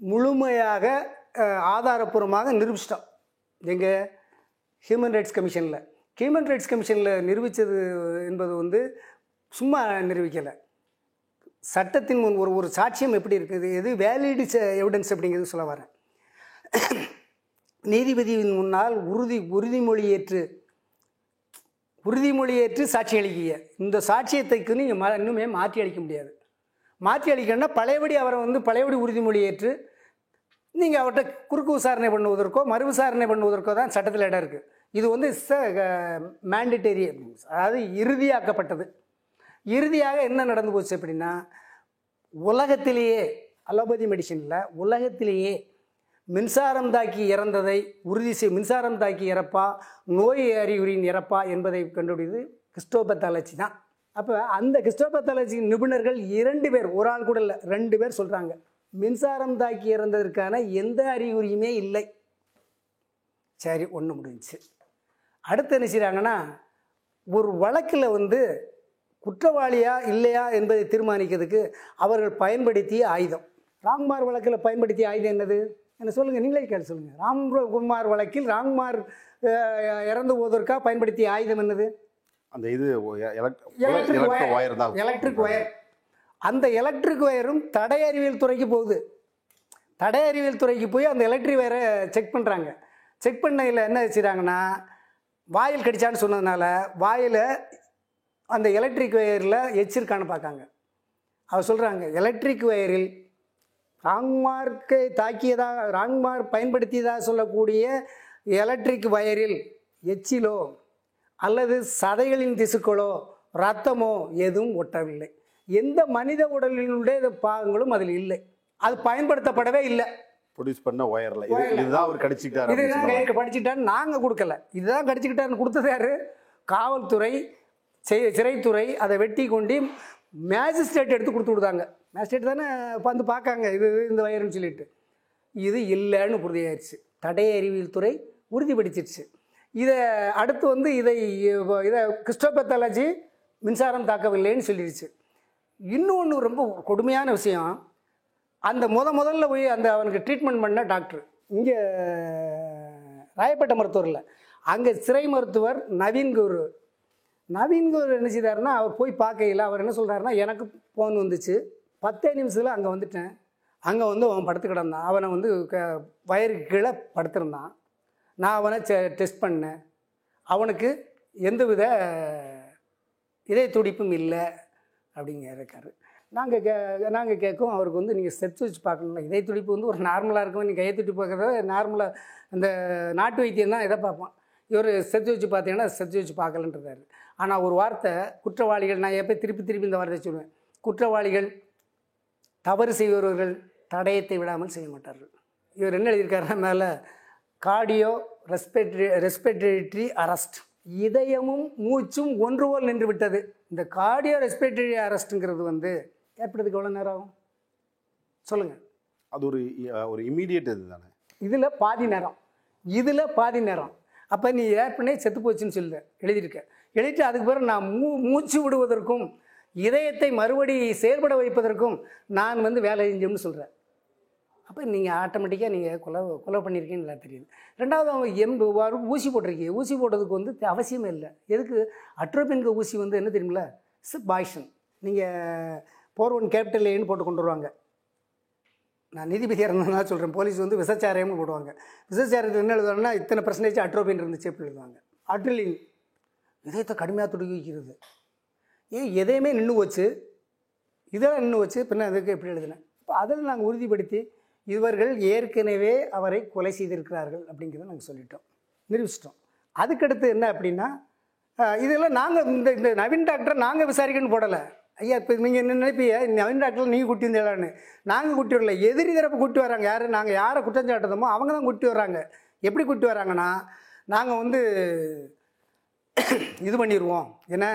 முழுமையாக ஆதாரபூர்வமாக நிரூபிச்சிட்டோம். எங்க ஹியூமன் ரைட்ஸ் கமிஷனில் ஹியூமன் ரைட்ஸ் கமிஷனில் நிரூபித்தது என்பது வந்து சும்மா நிரூபிக்கலை. சட்டத்தின் முன் ஒரு ஒரு சாட்சியம் எப்படி இருக்குது எது வேலிடு எவிடன்ஸ் அப்படிங்கிறது சொல்ல வரேன். நீதிபதியின் முன்னால் உறுதி உறுதிமொழி ஏற்று உறுதிமொழி ஏற்று சாட்சி அளிக்கிய இந்த சாட்சியத்தைக்கு நீங்கள் ம இன்னுமே மாற்றி அளிக்க முடியாது. மாற்றி அளிக்கணும்னா பழையபடி அவரை வந்து பழையபடி உறுதிமொழி ஏற்று நீங்கள் அவர்கிட்ட குறுக்கு விசாரணை பண்ணுவதற்கோ மறு விசாரணை பண்ணுவதற்கோ தான் சட்டத்தில் இடம் இருக்குது இது வந்து ச மேண்டிட்டரி அதாவது இறுதியாக்கப்பட்டது. இறுதியாக என்ன நடந்து போச்சு அப்படின்னா உலகத்திலேயே அலோபதி மெடிசனில் உலகத்திலேயே மின்சாரம் தாக்கி இறந்ததை உறுதி செய் மின்சாரம் தாக்கி இறப்பா நோய் அறிகுறியின் இறப்பா என்பதை கண்டுபிடித்து கிறிஸ்டோபத்தாலஜி தான். அப்போ அந்த கிறிஸ்டோபத்தாலஜி நிபுணர்கள் இரண்டு பேர் ஒரு ஆள் கூட இல்லை ரெண்டு பேர் சொல்கிறாங்க மின்சாரம் தாக்கி இறந்ததற்கான எந்த அறிகுறியுமே இல்லை. சரி ஒன்று முடிஞ்சுச்சு. அடுத்து என்ன செய்கிறாங்கன்னா ஒரு வழக்கில் வந்து குற்றவாளியா இல்லையா என்பதை தீர்மானிக்கிறதுக்கு அவர்கள் பயன்படுத்திய ஆயுதம். ராம்குமார் வழக்கில் பயன்படுத்திய ஆயுதம் என்னது? என்ன சொல்லுங்கள் நீங்களே கேட்டு சொல்லுங்கள் ராம்குமார் வழக்கில் ராம்குமார் இறந்து போவதற்காக பயன்படுத்திய ஆயுதம் என்னது? அந்த இது எலக்ட்ரிக் ஒயர் எலக்ட்ரிக் ஒயர் அந்த எலக்ட்ரிக் ஒயரும் தடை அறிவியல் துறைக்கு போகுது. தடை அறிவியல் துறைக்கு போய் அந்த எலக்ட்ரிக் ஒயரை செக் பண்ணுறாங்க செக் பண்ணையில் என்ன வச்சுட்டாங்கன்னா வாயில் கடிச்சான்னு சொன்னதுனால வாயில் அந்த எலக்ட்ரிக் ஒயரில் எச்சிருக்கான்னு பார்க்காங்க. அவர் சொல்கிறாங்க எலக்ட்ரிக் ஒயரில் ராங்மார்க்கை தாக்கியதாக ராங்மார் பயன்படுத்தியதாக சொல்லக்கூடிய எலக்ட்ரிக் வயரில் எச்சிலோ அல்லது சதைகளின் திசுக்களோ ரத்தமோ எதுவும் ஒட்டவில்லை. எந்த மனித உடலினுடைய பாகங்களும் அதில் இல்லை. அது பயன்படுத்தப்படவே இல்லை. ப்ரொடியூஸ் பண்ண ஒயர்ல. இது இதுதான் அவர் அப்படின்னு இதுதான் படிச்சுட்டான்னு நாங்கள் கொடுக்கல. இதுதான் கடிச்சுக்கிட்டாருன்னு கொடுத்தது யாரு? காவல்துறை சிறைத்துறை அதை வெட்டி கொண்டு மேஜிஸ்ட்ரேட் எடுத்து கொடுத்து விடுதாங்க. மேஜிஸ்ட்ரேட் தானே வந்து பார்க்காங்க இது இந்த வயருன்னு சொல்லிட்டு. இது இல்லைன்னு உறுதியாயிருச்சு. தடய அறிவியல் துறை உறுதிப்படுத்திடுச்சு. இதை அடுத்து வந்து இதை இதை கிறிஸ்டோபத்தாலஜி மின்சாரம் தாக்கவில்லைன்னு சொல்லிடுச்சு. இன்னொன்று ரொம்ப கொடுமையான விஷயம். அந்த முத முதல்ல போய் அந்த அவனுக்கு ட்ரீட்மெண்ட் பண்ண டாக்டர் இங்கே ராயப்பேட்டை மருத்துவரில். அங்கே சிறை மருத்துவர் நவீன் குரு. நவீன் குரு என்ன செய்தாருன்னா அவர் போய் பார்க்கையில் அவர் என்ன சொல்கிறாருன்னா எனக்கு ஃபோன் வந்துச்சு. பத்தே நிமிஷத்தில் அங்கே வந்துட்டேன். அங்கே வந்து அவன் படுத்து கிடந்தான். அவனை வந்து க வயருக்கு கீழே படுத்திருந்தான். நான் அவனை டெஸ்ட் பண்ணேன். அவனுக்கு எந்தவித இதய துடிப்பும் இல்லை. அப்படிங்க இருக்காரு. நாங்கள் கே நாங்கள் கேட்கும் அவருக்கு வந்து நீங்கள் செத்து வச்சு பார்க்கணும்ல இதய துடிப்பு வந்து ஒரு நார்மலாக இருக்கும். நீங்கள் கையை துடி பார்க்குறத நார்மலாக அந்த நாட்டு வைத்தியம் தான் இதை பார்ப்போம் இவர் செத்து வச்சு பார்த்தீங்கன்னா செத்து வச்சு பார்க்கலன்றாரு. ஆனால் ஒரு வார்த்தை குற்றவாளிகள் நான் எப்போ திருப்பி திருப்பி இந்த வார்த்தை சொல்லுவேன். குற்றவாளிகள் தவறு செய்பவர்கள் தடயத்தை விடாமல் செய்ய மாட்டார்கள். இவர் என்ன எழுதியிருக்காருன்னா மேலே கார்டியோ ரெஸ்பெக்டரி ரெஸ்பெக்டரி அரெஸ்ட் இதயமும் மூச்சும் ஒன்று போல் நின்று விட்டது இந்த கார்டியோ ரெஸ்பெக்டரி அரெஸ்ட்டுங்கிறது வந்து ஏற்படுறதுக்கு எவ்வளோ நேரம் ஆகும்? சொல்லுங்கள் அது ஒரு ஒரு இமீடியட் இது தானே? இதில் பாதி நேரம். இதில் பாதி நேரம். அப்போ நீ ஏற்கனவே செத்து போச்சுன்னு சொல்ல எழுதியிருக்க. எழுதிட்டு அதுக்கு பிறகு நான் மூ மூச்சு விடுவதற்கும் இதயத்தை மறுபடி செயல்பட வைப்பதற்கும் நான் வந்து வேலை செஞ்சோம்னு சொல்கிறேன் அப்போ நீங்கள் ஆட்டோமேட்டிக்காக நீங்கள் கொலை கொலை பண்ணியிருக்கீங்கன்னு நல்லா தெரியுது. ரெண்டாவது அவங்க எம் ஊசி போட்டிருக்கீங்க. ஊசி போட்டதுக்கு வந்து அவசியமே இல்லை. எதுக்கு? அட்ரோபின்க ஊசி வந்து என்ன தெரியுமில இட்ஸ் பாய்ஷன் நீங்கள் போர் ஒன் கேபிட்டல் ஏன்னு போட்டு கொண்டு வருவாங்க. நான் நீதிபதியாக இருந்ததுனால சொல்கிறேன் போலீஸ் வந்து விசச்சாரியம்னு போடுவாங்க. விசச்சாரியத்தில் என்ன எழுதுவாங்கன்னா இத்தனை பர்சன்டேஜ் அட்ரோபின் இருந்துச்சு எப்படி எழுதுவாங்க. அட்ரிலின் இதயத்தை கடுமையாக துடுக்கி வைக்கிறது. ஏன் எதையுமே நின்று வச்சு இதெல்லாம் நின்று வச்சு பின்ன அதுக்கு எப்படி எழுதினேன்? இப்போ அதில் நாங்கள் உறுதிப்படுத்தி இவர்கள் ஏற்கனவே அவரை கொலை செய்திருக்கிறார்கள் அப்படிங்கிறத நாங்கள் சொல்லிட்டோம். நிரூபிச்சிட்டோம். அதுக்கடுத்து என்ன அப்படின்னா இதெல்லாம் நாங்கள் இந்த இந்த நவீன் டாக்டரை நாங்கள் விசாரிக்கணும்னு போடலை. ஐயா இப்போ நீங்கள் என்ன நினைப்பீங்க? நவீன் டாக்டர் நீங்கள் கூட்டி வந்தீங்களான்னு நாங்கள் கூட்டி வரல. எதிரி தரப்பு கூட்டி வராங்க. யார்? நாங்கள் யாரை குற்றஞ்சாட்டுதமோ அவங்க தான் கூட்டி வர்றாங்க. எப்படி கூட்டி வராங்கன்னா நாங்கள் வந்து இது பண்ணிடுவோம் ஏன்னா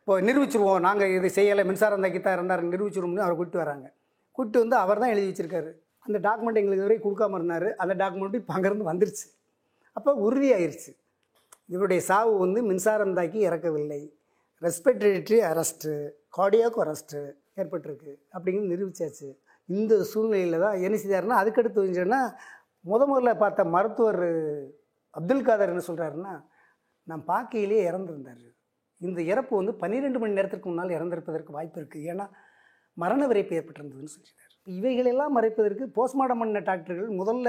இப்போ நிரூபிச்சிருவோம். நாங்கள் இது செய்யலை. மின்சாரம் தக்கித்தான் இருந்தார். நிரூபிச்சிருவோம்னு அவர் கூப்பிட்டு வராங்க கூப்பிட்டு வந்து அவர் தான் எழுதி வச்சுருக்காரு. அந்த டாக்குமெண்ட் எங்களுக்கு இதுவரை கொடுக்காம இருந்தார். அந்த டாக்குமெண்ட் இப்போ அங்கேருந்து வந்துருச்சு. அப்போ உறுதியாயிருச்சு. இவருடைய சாவு வந்து மின்சாரம் தாக்கி இறக்கவில்லை. ரெஸ்பிரேட்டரி அரெஸ்ட்டு கார்டியாக் அரெஸ்ட்டு ஏற்பட்டிருக்கு அப்படிங்கிறது நிரூபிச்சாச்சு. இந்த சூழ்நிலையில் தான் என்ன செய்தார்னா அதுக்கடுத்து வந்துச்சுன்னா முத முதல்ல பார்த்த மருத்துவர் அப்துல் காதர் என்ன சொல்கிறாருன்னா நான் பாக்கையிலேயே இறந்துருந்தார். இந்த இறப்பு வந்து பன்னிரெண்டு மணி நேரத்திற்கு முன்னால் இறந்திருப்பதற்கு வாய்ப்பு இருக்குது ஏன்னா மரண விரைப்பு ஏற்பட்டிருந்ததுன்னு சொல்லியிருக்காரு இவைகளெல்லாம் மறைப்பதற்கு போஸ்ட்மார்ட்டம் பண்ண டாக்டர்கள் முதல்ல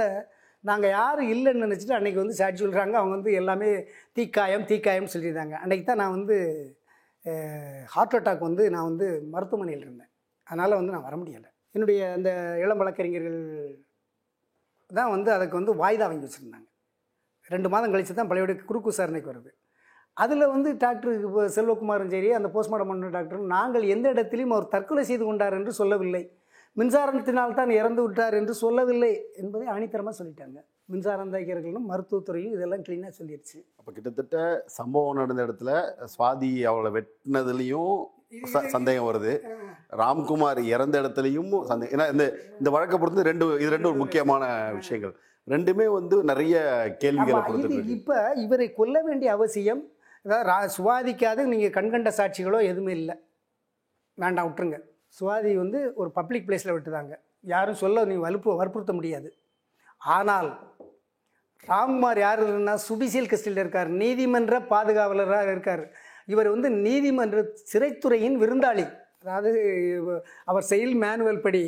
நாங்கள் யாரும் இல்லைன்னு நினச்சிட்டு அன்றைக்கி வந்து சாட்சி சொல்கிறாங்க அவங்க வந்து எல்லாமே தீக்காயம் தீக்காயம்னு சொல்லியிருந்தாங்க. அன்றைக்கி தான் நான் வந்து ஹார்ட் அட்டாக் வந்து நான் வந்து மருத்துவமனையில் இருந்தேன். அதனால் வந்து நான் வர முடியலை. என்னுடைய அந்த இளம் வழக்கறிஞர்கள் தான் வந்து அதுக்கு வந்து வாய்தா வாங்கி வச்சுருந்தாங்க. ரெண்டு மாதம் கழித்து தான் பழையோட குறுக்கு விசாரணைக்கு வருது அதில் வந்து டாக்டர் இப்போ செல்வகுமாரும் சரி அந்த போஸ்ட்மார்ட்டம் பண்ண டாக்டரும் நாங்கள் எந்த இடத்துலையும் அவர் தற்கொலை செய்து கொண்டார் என்று சொல்லவில்லை. மின்சாரத்தினால் தான் இறந்து விட்டார் என்று சொல்லவில்லை என்பதை ஆணித்தரமாக சொல்லிட்டாங்க. மின்சாரம் தாக்கிறர்களும் மருத்துவத்துறையும் இதெல்லாம் க்ளீனாக சொல்லிடுச்சு அப்போ கிட்டத்தட்ட சம்பவம் நடந்த இடத்துல சுவாதி அவளை வெட்டினதுலேயும் சந்தேகம் வருது. ராம்குமார் இறந்த இடத்துலையும் சந்தேகம் ஏன்னா இந்த இந்த வழக்கை பொறுத்து ரெண்டு இது ரெண்டு ஒரு முக்கியமான விஷயங்கள். ரெண்டுமே வந்து நிறைய கேள்விகளை கொடுத்துருக்கு இப்போ இவரை கொல்ல வேண்டிய அவசியம் சுவாதிக்காத நீங்கள் கண்கண்ட சாட்சிகளோ எதுவுமே இல்லை. வேண்டாம் விட்டுருங்க. சுவாதி வந்து ஒரு பப்ளிக் பிளேஸில் விட்டுதாங்க யாரும் சொல்ல நீ வலுப்பு வற்புறுத்த முடியாது. ஆனால் ராம்குமார் யார் இருந்தா சுபிசியல் கஸ்டடியில் இருக்கார் நீதிமன்ற பாதுகாவலராக இருக்கார். இவர் வந்து நீதிமன்ற சிறைத்துறையின் விருந்தாளி. அதாவது அவர் செயல் மேனுவல் படி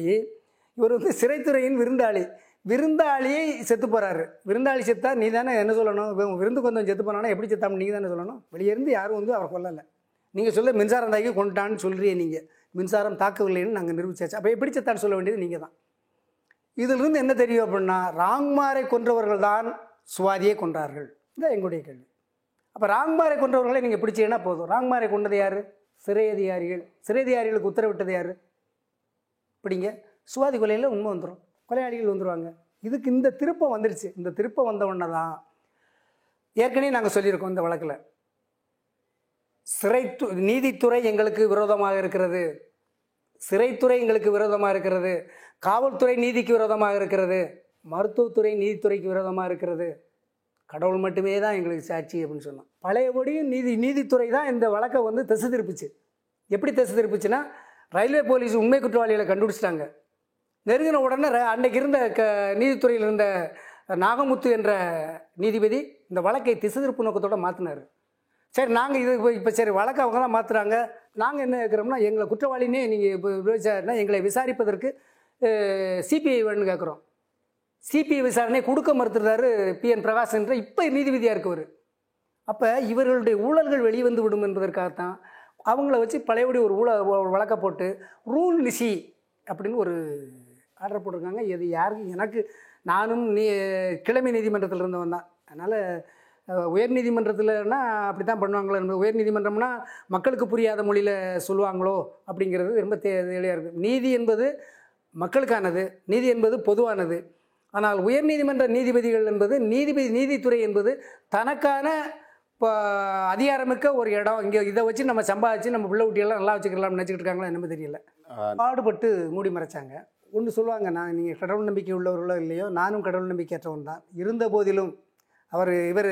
இவர் வந்து சிறைத்துறையின் விருந்தாளி. விருந்தாளியை செத்து போகிறாரு விருந்தாளி செத்தா நீ தானே என்ன சொல்லணும்? விருந்து கொஞ்சம் செத்து போனானா எப்படி செத்தாமல் நீங்கள் தானே சொல்லணும்? வெளியே இருந்து யாரும் வந்து அவர் கொல்லலை. நீங்கள் சொல்ல மின்சாரம் தாக்கி கொண்டான்னு சொல்கிறீங்க நீங்கள் மின்சாரம் தாக்கவில்லைன்னு நாங்கள் நிரூபிச்சாச்சு. அப்போ எப்படி செத்தான்னு சொல்ல வேண்டியது? நீங்கள் தான் இதிலிருந்து என்ன தெரியும் அப்படின்னா ராங்மாரை கொன்றவர்கள் தான் சுவாதியை கொன்றார்கள். இதான் எங்களுடைய கேள்வி. அப்போ ராங்மாரை கொன்றவர்களை நீங்கள் பிடிச்சீங்கன்னா போதும். ராங்மாரை கொண்டது யார்? சிறை அதிகாரிகள். சிறை அதிகாரிகளுக்கு உத்தரவிட்டது யார்? பிடிங்க. சுவாதி கொலையில் உண்மை வந்துடும் கொலையாளிகள் வந்துடுவாங்க இதுக்கு இந்த திருப்பம் வந்துருச்சு. இந்த திருப்பம் வந்த உடனே தான் ஏற்கனவே நாங்கள் சொல்லியிருக்கோம் இந்த வழக்கில். சிறைத்து நீதித்துறை எங்களுக்கு விரோதமாக இருக்கிறது. சிறைத்துறை எங்களுக்கு விரோதமாக இருக்கிறது. காவல்துறை நீதிக்கு விரோதமாக இருக்கிறது. மருத்துவத்துறை நீதித்துறைக்கு விரோதமாக இருக்கிறது. கடவுள் மட்டுமே தான் எங்களுக்கு சாட்சி அப்படின்னு சொன்னோம் பழையபடியும் நீதி நீதித்துறை தான் இந்த வழக்கை வந்து திசை திருப்பிச்சு. எப்படி திசை திருப்பிச்சுன்னா ரயில்வே போலீஸ் உண்மை குற்றவாளிகளை கண்டுபிடிச்சிட்டாங்க. நெருங்கின உடனே அன்னைக்கு இருந்த க நீதித்துறையில் இருந்த நாகமுத்து என்ற நீதிபதி இந்த வழக்கை திசை திருப்பு நோக்கத்தோடு மாற்றினார் சரி நாங்கள் இது இப்போ இப்போ சரி வழக்கு அவங்க தான் மாற்றுறாங்க நாங்கள் என்ன கேட்குறோம்னா எங்களை குற்றவாளினே நீங்கள் இப்போ விசாரினா எங்களை விசாரிப்பதற்கு சிபிஐ வேணும்னு கேட்குறோம் சிபிஐ விசாரணை கொடுக்க மறுத்துறாரு பி என் பிரகாஷ் என்ற இப்போ நீதிபதியாக இருக்கவர். அப்போ இவர்களுடைய ஊழல்கள் வெளிவந்து விடும் என்பதற்காகத்தான் அவங்கள வச்சு பழையபடி ஒரு ஊழ வழக்க போட்டு ரூல் லிசி அப்படின்னு ஒரு ஆர்டர் போட்டிருக்காங்க. இது யாருக்கு எனக்கு நானும் நீ கிழமை நீதிமன்றத்தில் இருந்தவன் தான். அதனால் உயர் நீதிமன்றத்தில்னா அப்படி தான் பண்ணுவாங்களோ என்பது உயர் நீதிமன்றம்னா மக்களுக்கு புரியாத மொழியில் சொல்லுவாங்களோ அப்படிங்கிறது ரொம்ப தே தெளிவாக இருக்குது நீதி என்பது மக்களுக்கானது நீதி என்பது பொதுவானது. ஆனால் உயர்நீதிமன்ற நீதிபதிகள் என்பது நீதிபதி நீதித்துறை என்பது தனக்கான இப்போ அதிகாரமிக்க ஒரு இடம். இங்கே இதை வச்சு நம்ம சம்பாதிச்சு நம்ம பிள்ளை குட்டியெல்லாம் நல்லா வச்சுக்கலாம்னு நினச்சிக்கிட்டு இருக்காங்களா என்னமோ தெரியல. பாடுபட்டு மூடி மறைச்சாங்க. ஒன்று சொல்லுவாங்க நான் நீங்கள் கடவுள் நம்பிக்கை உள்ளவர்களோ இல்லையோ நானும் கடவுள் நம்பிக்கையற்றவன் தான். இருந்த போதிலும் அவர் இவர்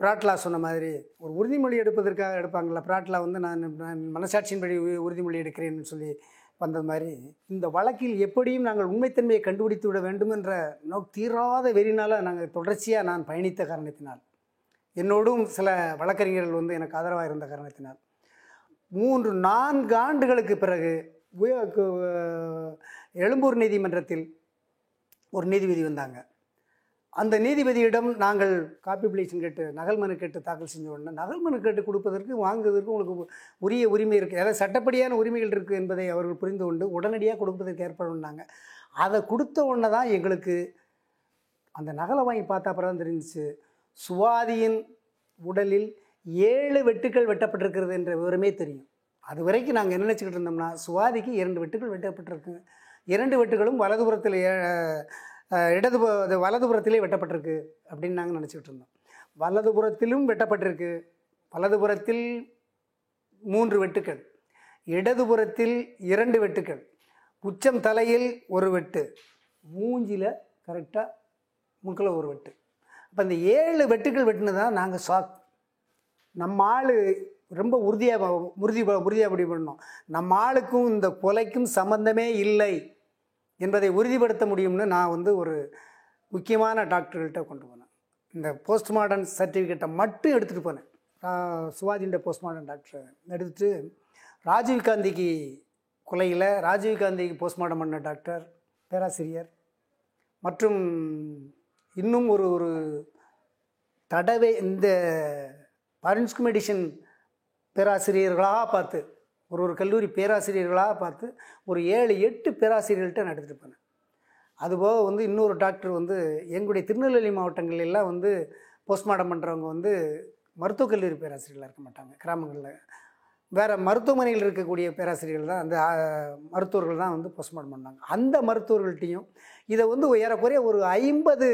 பிராட்லா சொன்ன மாதிரி ஒரு உறுதிமொழி எடுப்பதற்காக எடுப்பாங்கள்ல பிராட்லா வந்து நான் நான் மனசாட்சியின்படி உ- உறுதிமொழி எடுக்கிறேன்னு சொல்லி வந்தது மாதிரி இந்த வழக்கில் எப்படியும் நாங்கள் உண்மைத்தன்மையை கண்டுபிடித்து விட வேண்டும் என்ற நோ தீராத வெறினால் நாங்கள் தொடர்ச்சியாக நான் பயணித்த காரணத்தினால் என்னோடும் சில வழக்கறிஞர்கள் வந்து எனக்கு ஆதரவாக இருந்த காரணத்தினால் மூன்று நான்கு ஆண்டுகளுக்கு பிறகு எழும்பூர் நீதிமன்றத்தில் ஒரு நீதிபதி வந்தாங்க. அந்த நீதிபதியிடம் நாங்கள் காப்பி பிளேஷன் கேட்டு நகல் மனு கேட்டு தாக்கல் செஞ்ச உடனே நகல் மனு கேட்டு கொடுப்பதற்கு வாங்குவதற்கு உங்களுக்கு உரிய உரிமை இருக்குது அதாவது சட்டப்படியான உரிமைகள் இருக்குது என்பதை அவர்கள் புரிந்து கொண்டு உடனடியாக கொடுப்பதற்கு ஏற்படுனாங்க அதை கொடுத்த உடனே தான் எங்களுக்கு அந்த நகலை வாங்கி பார்த்தா அப்புறம் தெரிஞ்சிச்சு. சுவாதியின் உடலில் ஏழு வெட்டுக்கள் வெட்டப்பட்டிருக்கிறது என்ற விவரமே தெரியும். அது வரைக்கும் நாங்கள் என்ன நினச்சிக்கிட்டு இருந்தோம்னா சுவாதிக்கு இரண்டு வெட்டுக்கள் வெட்டப்பட்டிருக்கு. இரண்டு வெட்டுகளும் வலதுபுறத்தில் ஏ- இடது அது வலதுபுறத்திலே வெட்டப்பட்டிருக்கு அப்படின்னு நாங்கள் நினச்சிக்கிட்டு இருந்தோம். வலதுபுறத்திலும் வெட்டப்பட்டிருக்கு. வலதுபுறத்தில் மூன்று வெட்டுக்கள். இடதுபுறத்தில் இரண்டு வெட்டுக்கள். உச்சம் தலையில் ஒரு வெட்டு. மூஞ்சியில் கரெக்டாக முக்கில் ஒரு வெட்டு. அப்போ இந்த ஏழு வெட்டுக்கள் வெட்டினதான் நாங்கள் ஷாக் நம்ம ஆள் ரொம்ப உறுதியாக உறுதி உறுதியாக முடிவு பண்ணோம். நம்ம ஆளுக்கும் இந்த கொலைக்கும் சம்மந்தமே இல்லை. என்பதை உறுதிப்படுத்த முடியும்னு நான் வந்து ஒரு முக்கியமான டாக்டர்கள்ட்ட கொண்டு போனேன். இந்த போஸ்ட்மார்டன் சர்டிஃபிகேட்டை மட்டும் எடுத்துகிட்டு போனேன். ஆஹ் சுவாதின்ற போஸ்ட்மார்ட்டம் டாக்டர் எடுத்துட்டு ராஜீவ் காந்திக்கு கொலையில் ராஜீவ் காந்திக்கு போஸ்ட்மார்டம் பண்ண டாக்டர் பேராசிரியர். மற்றும் இன்னும் ஒரு ஒரு தடவை இந்த பரன்ஸ்கு மெடிசன் பேராசிரியர்களாக பார்த்து ஒரு ஒரு கல்லூரி பேராசிரியர்களாக பார்த்து ஒரு ஏழு எட்டு பேராசிரியர்கள்ட்ட நான் எடுத்துகிட்டு போனேன். அதுபோக வந்து இன்னொரு டாக்டர் வந்து எங்களுடைய திருநெல்வேலி மாவட்டங்களெல்லாம் வந்து போஸ்ட்மார்ட்டம் பண்ணுறவங்க வந்து மருத்துவக் கல்லூரி பேராசிரியர்களாக இருக்க மாட்டாங்க. கிராமங்களில் வேறு மருத்துவமனையில் இருக்கக்கூடிய பேராசிரியர்கள் தான் அந்த மருத்துவர்கள் தான் வந்து போஸ்ட்மார்ட்டம் பண்ணாங்க. அந்த மருத்துவர்கள்ட்டையும் இதை வந்து ஏறக்குறைய ஒரு ஐம்பது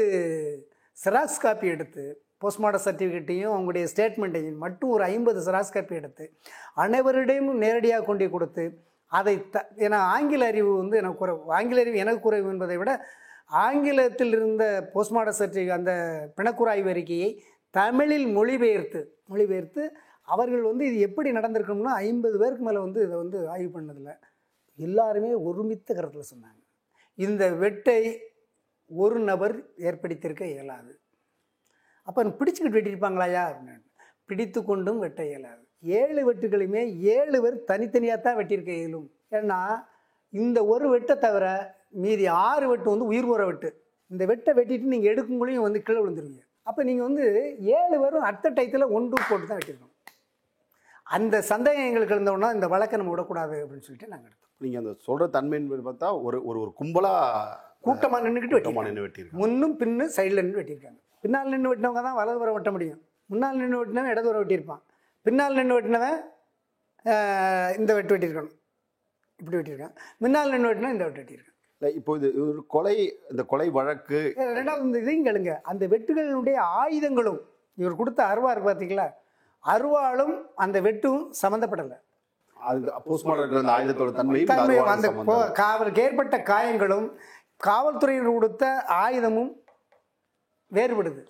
செராக்ஸ் காப்பி எடுத்து போஸ்ட்மார்ட்டம் சர்டிஃபிகேட்டையும் அவங்களுடைய ஸ்டேட்மெண்ட்டையும் மட்டும் ஒரு ஐம்பது செராக்ஸ் காப்பி எடுத்து அனைவரிடையும் நேரடியாக கொண்டு கொடுத்து அதை த ஏன்னா ஆங்கில அறிவு வந்து எனக்கு குறைவு ஆங்கில அறிவு எனக்கு குறைவு என்பதை விட ஆங்கிலத்தில் இருந்த போஸ்ட்மார்ட்டம் சர்டிஃபிகேட் அந்த பிணக்குறாய்வு அறிக்கையை தமிழில் மொழிபெயர்த்து மொழிபெயர்த்து அவர்கள் வந்து இது எப்படி நடந்திருக்கணும்னா ஐம்பது பேருக்கு மேலே வந்து இதை வந்து ஆய்வு பண்ணதில்லை எல்லாருமே ஒருமித்த கருத்தில் சொன்னாங்க. இந்த வெட்டை ஒரு நபர் ஏற்படுத்தியிருக்க இயலாது. அப்போ பிடிச்சுக்கிட்டு வெட்டியிருப்பாங்களாயா அப்படின்னு. பிடித்து கொண்டும் வெட்ட இயலாது. ஏழு வெட்டுகளையுமே ஏழு பேர் தனித்தனியாக தான் வெட்டியிருக்க இயலும். ஏன்னா இந்த ஒரு வெட்டை தவிர மீதி ஆறு வெட்டு வந்து உயிர் போகிற வெட்டு. இந்த வெட்டை வெட்டிட்டு நீங்கள் எடுக்கும்போதையும் வந்து கீழே விழுந்துருவீங்க. அப்போ நீங்கள் வந்து ஏழு பேரும் அட்ட டயத்தில் ஒன்று போட்டு தான் வெட்டியிருக்கணும் அந்த சந்தேகம் எங்களுக்கு இருந்தோன்னா இந்த வழக்கை நம்ம விடக்கூடாது அப்படின்னு சொல்லிட்டு நாங்கள் எடுத்தோம். நீங்கள் அந்த சொல்கிற தன்மைன்னு பார்த்தா ஒரு ஒரு ஒரு கும்பலாக கூட்டமாக நின்றுக்கிட்டு கூட்டமாக வெட்டி நின்று வெட்டியிருக்காங்க. முன்னும் பின்னும் சைடில் நின்று வெட்டியிருக்காங்க. பின்னால் நின்று வெட்டினவங்க தான் வலதுபுறம் வெட்ட முடியும். முன்னால் நின்று வெட்டினவன் இடதுபுறம் வெட்டியிருப்பான். பின்னால் நின்று வெட்டினவன் இந்த வெட்டு வெட்டியிருக்கணும். இப்படி வெட்டியிருக்கான். முன்னால் நின்று வெட்டினா இந்த வெட்டு வெட்டியிருக்கான். இல்லை இப்போ இது ஒரு கொலை இந்த கொலை வழக்கு. ரெண்டாவது இந்த இதையும் கேளுங்க. அந்த வெட்டுகளுடைய ஆயுதங்களும் இவர் கொடுத்த அருவா இருக்கு பார்த்தீங்களா? அருவாளும் அந்த வெட்டும் சம்மந்தப்படலை அது போஸ்ட்மார்ட்டம் ஆயுதத்தோட தன்மையும் அந்த காவலுக்கு ஏற்பட்ட காயங்களும் காவல்துறையினர் கொடுத்த ஆயுதமும் வேறுபடுது.